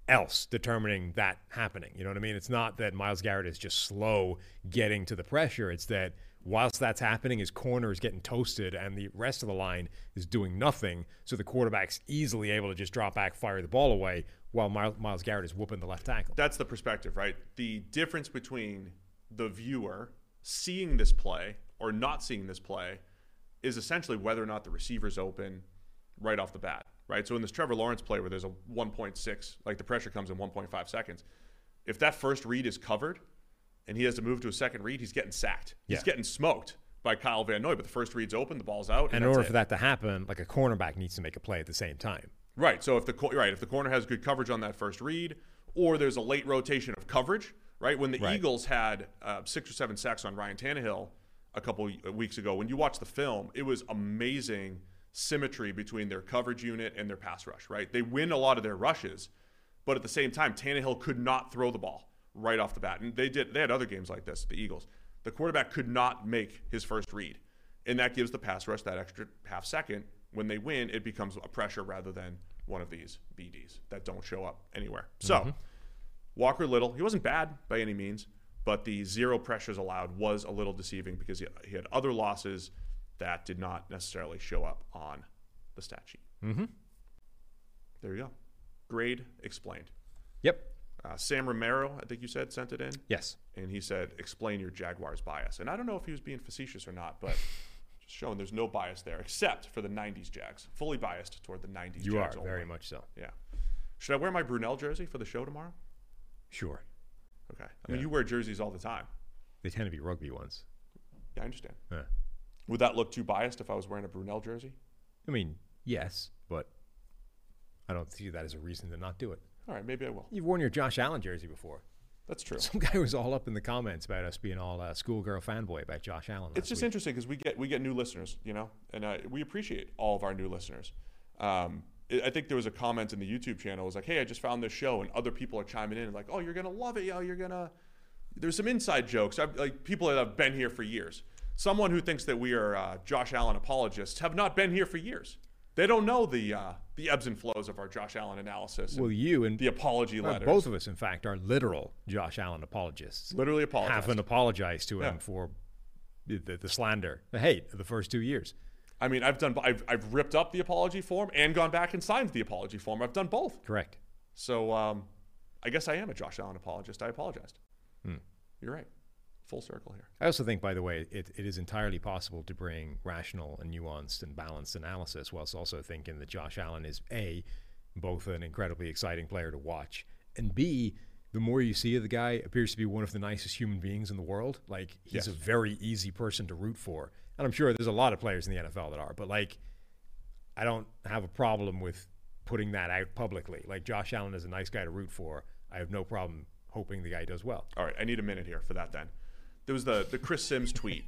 else determining that happening. You know what I mean? It's not that Myles Garrett is just slow getting to the pressure. It's that whilst that's happening, his corner is getting toasted and the rest of the line is doing nothing. So the quarterback's easily able to just drop back, fire the ball away while Myles, Garrett is whooping the left tackle. that's the perspective, right? The difference between the viewer seeing this play or not seeing this play is essentially whether or not the receiver's open right off the bat, right? So in this Trevor Lawrence play where there's a 1.6, like the pressure comes in 1.5 seconds, if that first read is covered and he has to move to a second read, he's getting sacked. He's getting smoked by Kyle Van Noy, but the first read's open, the ball's out. And in order it. for that to happen, like a cornerback needs to make a play at the same time. Right. So if the right if the corner has good coverage on that first read, or there's a late rotation of coverage, right? When the Right. Eagles had uh, six or seven sacks on Ryan Tannehill a couple weeks ago, when you watch the film, it was amazing symmetry between their coverage unit and their pass rush. Right. They win a lot of their rushes, but at the same time, Tannehill could not throw the ball right off the bat, and they did. They had other games like this. The Eagles, the quarterback could not make his first read, and that gives the pass rush that extra half second. When they win, it becomes a pressure rather than one of these BDs that don't show up anywhere. So, Walker Little, he wasn't bad by any means, but the zero pressures allowed was a little deceiving because he, he had other losses that did not necessarily show up on the stat sheet. Mm-hmm. There you go. Grade explained. Yep. Uh, Sam Romero, I think you said, sent it in. Yes. And he said, explain your Jaguars bias. And I don't know if he was being facetious or not, but [laughs] just showing there's no bias there except for the 90s Jags. Fully biased toward the 90s You Jags are only. very much so. Yeah. Should I wear my Brunell jersey for the show tomorrow? Sure. Okay. I mean, you wear jerseys all the time. They tend to be rugby ones. Yeah, I understand. Yeah. Would that look too biased if I was wearing a Brunell jersey? I mean, yes, but I don't see that as a reason to not do it. All right, maybe I will. You've worn your Josh Allen jersey before. That's true. Some guy was all up in the comments about us being all uh, schoolgirl fanboy about Josh Allen. It's just week. interesting because we get we get new listeners, you know, and uh, we appreciate all of our new listeners. Um, I I think there was a comment in the YouTube channel. It was like, "Hey, I just found this show, and other people are chiming in, and like, oh, you're gonna love it, yo, you're gonna." There's some inside jokes, I've, like people that have been here for years. Someone who thinks that we are uh, Josh Allen apologists have not been here for years. They don't know the uh, the ebbs and flows of our Josh Allen analysis. and Well, you and the apology well, letters. both of us, in fact, are literal Josh Allen apologists. literally apologize. Haven't apologized to him Yeah. for the, the, the slander, the hate of the first two years. I mean, I've done. I've, I've ripped up the apology form and gone back and signed the apology form. I've done both. Correct. So um, I guess I am a Josh Allen apologist. I apologized. Hmm. You're right. Full circle here. I also think, by the way, it, it is entirely possible to bring rational and nuanced and balanced analysis whilst also thinking that Josh Allen is A, both an incredibly exciting player to watch, and B, the more you see of the guy, appears to be one of the nicest human beings in the world. Like he's Yes. a very easy person to root for, and I'm sure there's a lot of players in the NFL that are. But like, I don't have a problem with putting that out publicly. Like Josh Allen is a nice guy to root for. I have no problem hoping the guy does well. All right, I need a minute here for that. Then there was the the Chris Sims tweet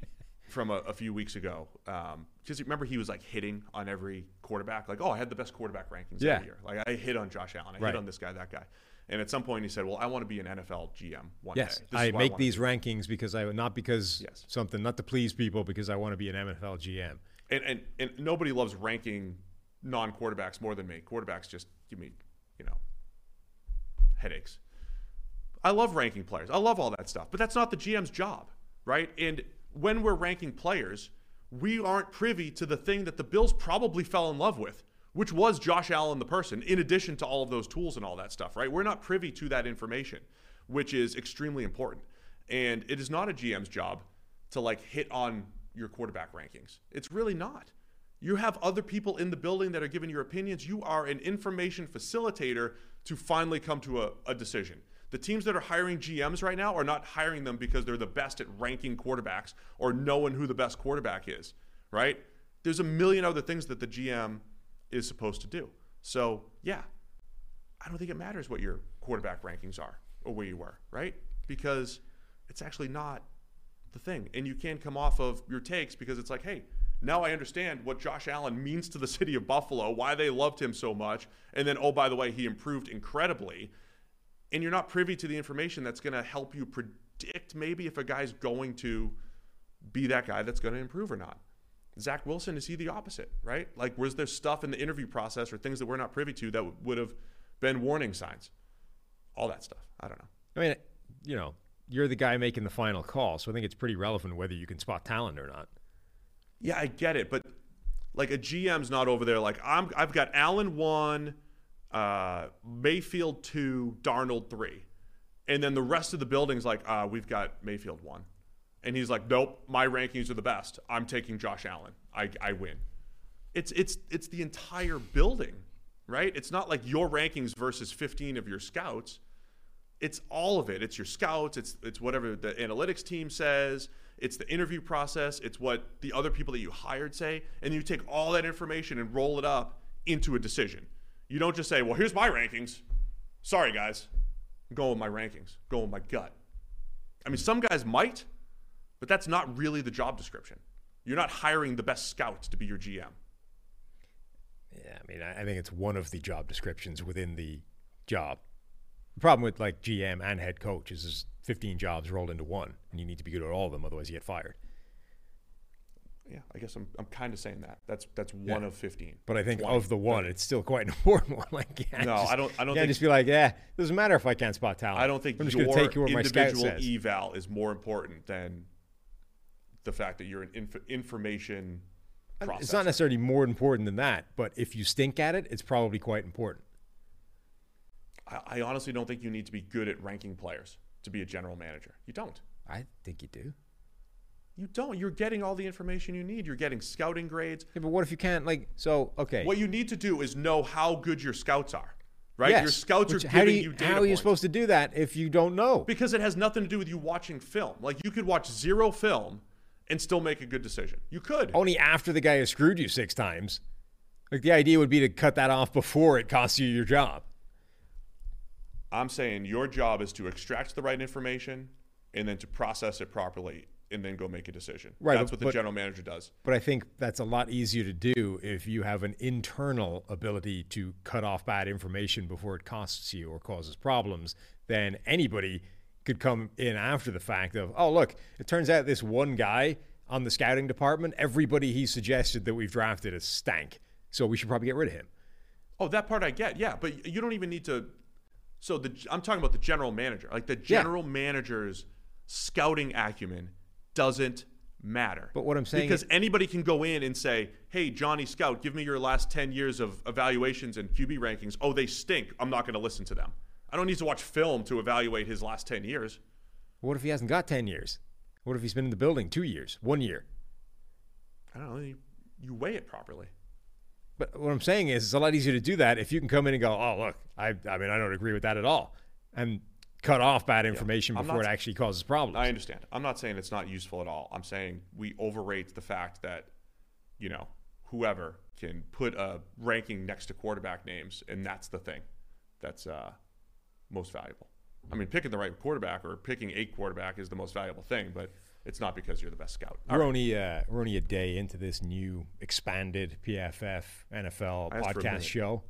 from a, a few weeks ago um, because remember he was like hitting on every quarterback, like oh I had the best quarterback rankings Yeah. year. Like I hit on Josh Allen, I Right. hit on this guy, that guy. And at some point he said, "Well, I want to be an NFL GM one Yes, day. This I make wanna these do." rankings because I not because Yes. something not to please people because I want to be an NFL GM. and, and and nobody loves ranking non-quarterbacks more than me. Quarterbacks just give me, you know, headaches. I love ranking players. I love all that stuff, but that's not the GM's job, right? And when we're ranking players, we aren't privy to the thing that the Bills probably fell in love with, which was Josh Allen the person, in addition to all of those tools and all that stuff, right? We're not privy to that information, which is extremely important. And it is not a GM's job to like hit on your quarterback rankings. It's really not. You have other people in the building that are giving your opinions. You are an information facilitator to finally come to a, a decision. The teams that are hiring GMs right now are not hiring them because they're the best at ranking quarterbacks or knowing who the best quarterback is, right? There's a million other things that the GM is supposed to do. So, yeah, I don't think it matters what your quarterback rankings are or where you were, right? Because it's actually not the thing. And you can come off of your takes because it's like, hey, now I understand what Josh Allen means to the [laughs] city of Buffalo, why they loved him so much. And then, oh, by the way, he improved incredibly. And you're not privy to the information that's going to help you predict maybe if a guy's going to be that guy that's going to improve or not. Zach Wilson, is he the opposite, right? Like, was there stuff in the interview process or things that we're not privy to that would have been warning signs? All that stuff. I don't know. I mean, you know, you're the guy making the final call, so I think it's pretty relevant whether you can spot talent or not. Yeah, I get it, but like a GM's not over there like I'm I've got Allen 1, uh Mayfield 2, Darnold 3. And then the rest of the building's like, uh, we've got Mayfield 1. And he's like, "Nope, my rankings are the best. I'm taking Josh Allen. I I win." It's it's it's the entire building, right? It's not like your rankings versus 15 of your scouts it's all of it. It's your scouts. It's it's whatever the analytics team says. It's the interview process. It's what the other people that you hired say, and you take all that information and roll it up into a decision. You don't just say, "Well, here's my rankings." Sorry, guys, I'm going with my rankings. Going with my gut. I mean, some guys might, but that's not really the job description. You're not hiring the best scout to be your GM. Yeah, I mean, I I think it's one of the job descriptions within the job. The problem with like GM and head coach is there's 15 jobs rolled into one, and you need to be good at all of them, otherwise you get fired. Yeah, I guess I'm, I'm kind of saying that. That's that's one of 15. But I think 20, of the one, 30. it's still quite an important one. Like, can't No, just- I don't- I don't can't think- just be like, yeah, it doesn't matter if I can't spot talent. I don't think I'm just your take you individual eval is more important than the fact that you're an inf- information process. It's not necessarily more important than that, but if you stink at it, it's probably quite important. I, I honestly don't think you need to be good at ranking players to be a general manager. You don't. I think you do. You don't. You're getting all the information you need. You're getting scouting grades. Yeah, but what if you can't like? So okay, What you need to do is know how good your scouts are. Right? yes. Your scouts Which- are giving you, you data How are you supposed to do that if you don't know? Because it has nothing to do with you watching film. Like you could watch zero film and still make a good decision. You could. Only after the guy has screwed you six times. Like the idea would be to cut that off before it costs you your job. I'm saying your job is to extract the right information and then to process it properly and then go make a decision. Right, That's what the but- general manager does. But I think that's a lot easier to do if you have an internal ability to cut off bad information before it costs you or causes problems than anybody could come in after the fact of, oh, look, it turns out this one guy on the scouting department, everybody he suggested that we've drafted is stank. So we should probably get rid of him. Oh, that part I get. Yeah, but you don't even need to. So the I'm talking about the general manager. Like the general manager's scouting acumen doesn't matter. But what I'm saying because is- anybody can go in and say, "Hey, Johnny Scout, give me your last 10 years of evaluations and QB rankings." Oh, they stink. I'm not going to listen to them. I don't need to watch film to evaluate his last 10 years. What if he hasn't got 10 years? What if he's been in the building two years, one year? I don't know. You, you weigh it properly. But what I'm saying is, it's a lot easier to do that if you can come in and go, "Oh, look, I, I mean, I don't agree with that at all," and cut off bad information I'm before not- it actually causes problems. I understand. I'm not saying it's not useful at all. I'm saying we overrate the fact that, you know, whoever can put a ranking next to quarterback names, and that's the thing that's uh, most valuable. I mean, picking the right quarterback or picking a quarterback is the most valuable thing, but it's not because you're the best scout. All We're right. only uh, we're only a day into this new expanded PFF NFL I asked for a podcast show,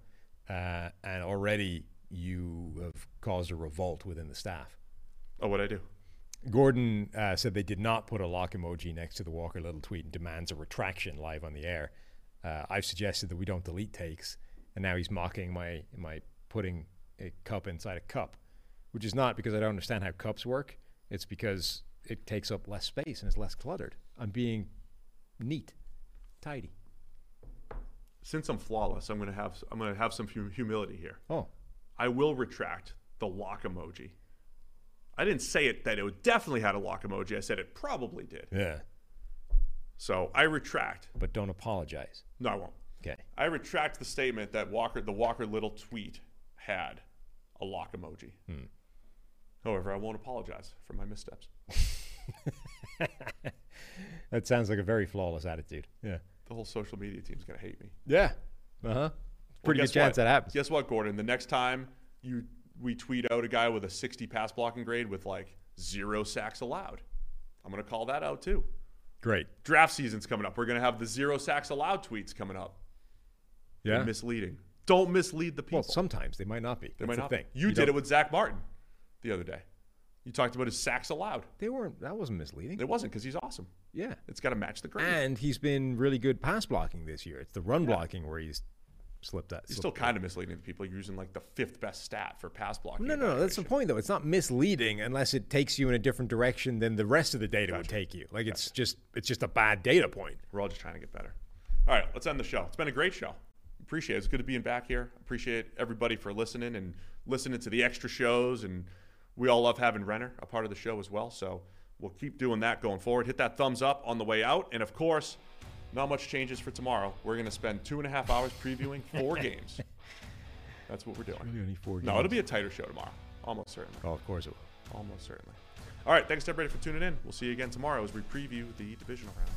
uh, and already you have caused a revolt within the staff. Oh, what I do? Gordon uh, said they did not put a lock emoji next to the Walker Little tweet and demands a retraction live on the air. Uh, I've suggested that we don't delete takes, and now he's mocking my my putting a cup inside a cup, which is not because I don't understand how cups work. It's because it takes up less space and is less cluttered. I'm being neat, tidy. Since I'm flawless, I'm gonna have I'm gonna have some hum- humility here. Oh, I will retract the lock emoji. I didn't say it that it definitely had a lock emoji. I said it probably did. yeah, So I retract. but don't apologize. No, I won't. Okay. I retract the statement that Walker, the Walker Little tweet had a lock emoji. However, I won't apologize for my missteps. [laughs] That sounds like a very flawless attitude. Yeah. The whole social media team's gonna hate me. Yeah. Uh huh. Pretty Well, good chance what? that happens. Guess what, Gordon? The next time you we tweet out a guy with a 60 pass blocking grade with like zero sacks allowed, I'm gonna call that out too. Great. Draft season's coming up. We're gonna have the zero sacks allowed tweets coming up. Yeah. They're misleading. Don't mislead the people. Well, sometimes they might not be. they That's might the not. thing. You, did don't- it with Zack Martin the other day. You talked about his sacks allowed. They weren't. That wasn't misleading. It wasn't because he's awesome. yeah. It's got to match the grade. And he's been really good pass blocking this year. It's the run blocking where he's slipped that. You're still kind of misleading the people. You're using like the fifth best stat for pass blocking. No, no, no. That's the point, though. It's not misleading unless it takes you in a different direction than the rest of the data would take you. Like it's just, it's just a bad data point. We're all just trying to get better. All right, let's end the show. It's been a great show. Appreciate it. It's good to being back here. Appreciate everybody for listening and listening to the extra shows. And we all love having Renner a part of the show as well. So we'll keep doing that going forward. Hit that thumbs up on the way out. And of course, not much changes for tomorrow. We're going to spend two and a half hours previewing four [laughs] games. That's what we're doing. only four games. No, it'll be a tighter show tomorrow. Almost certainly. Oh, of course it will. Almost certainly. All right, thanks everybody for tuning in. We'll see you again tomorrow as we preview the divisional round.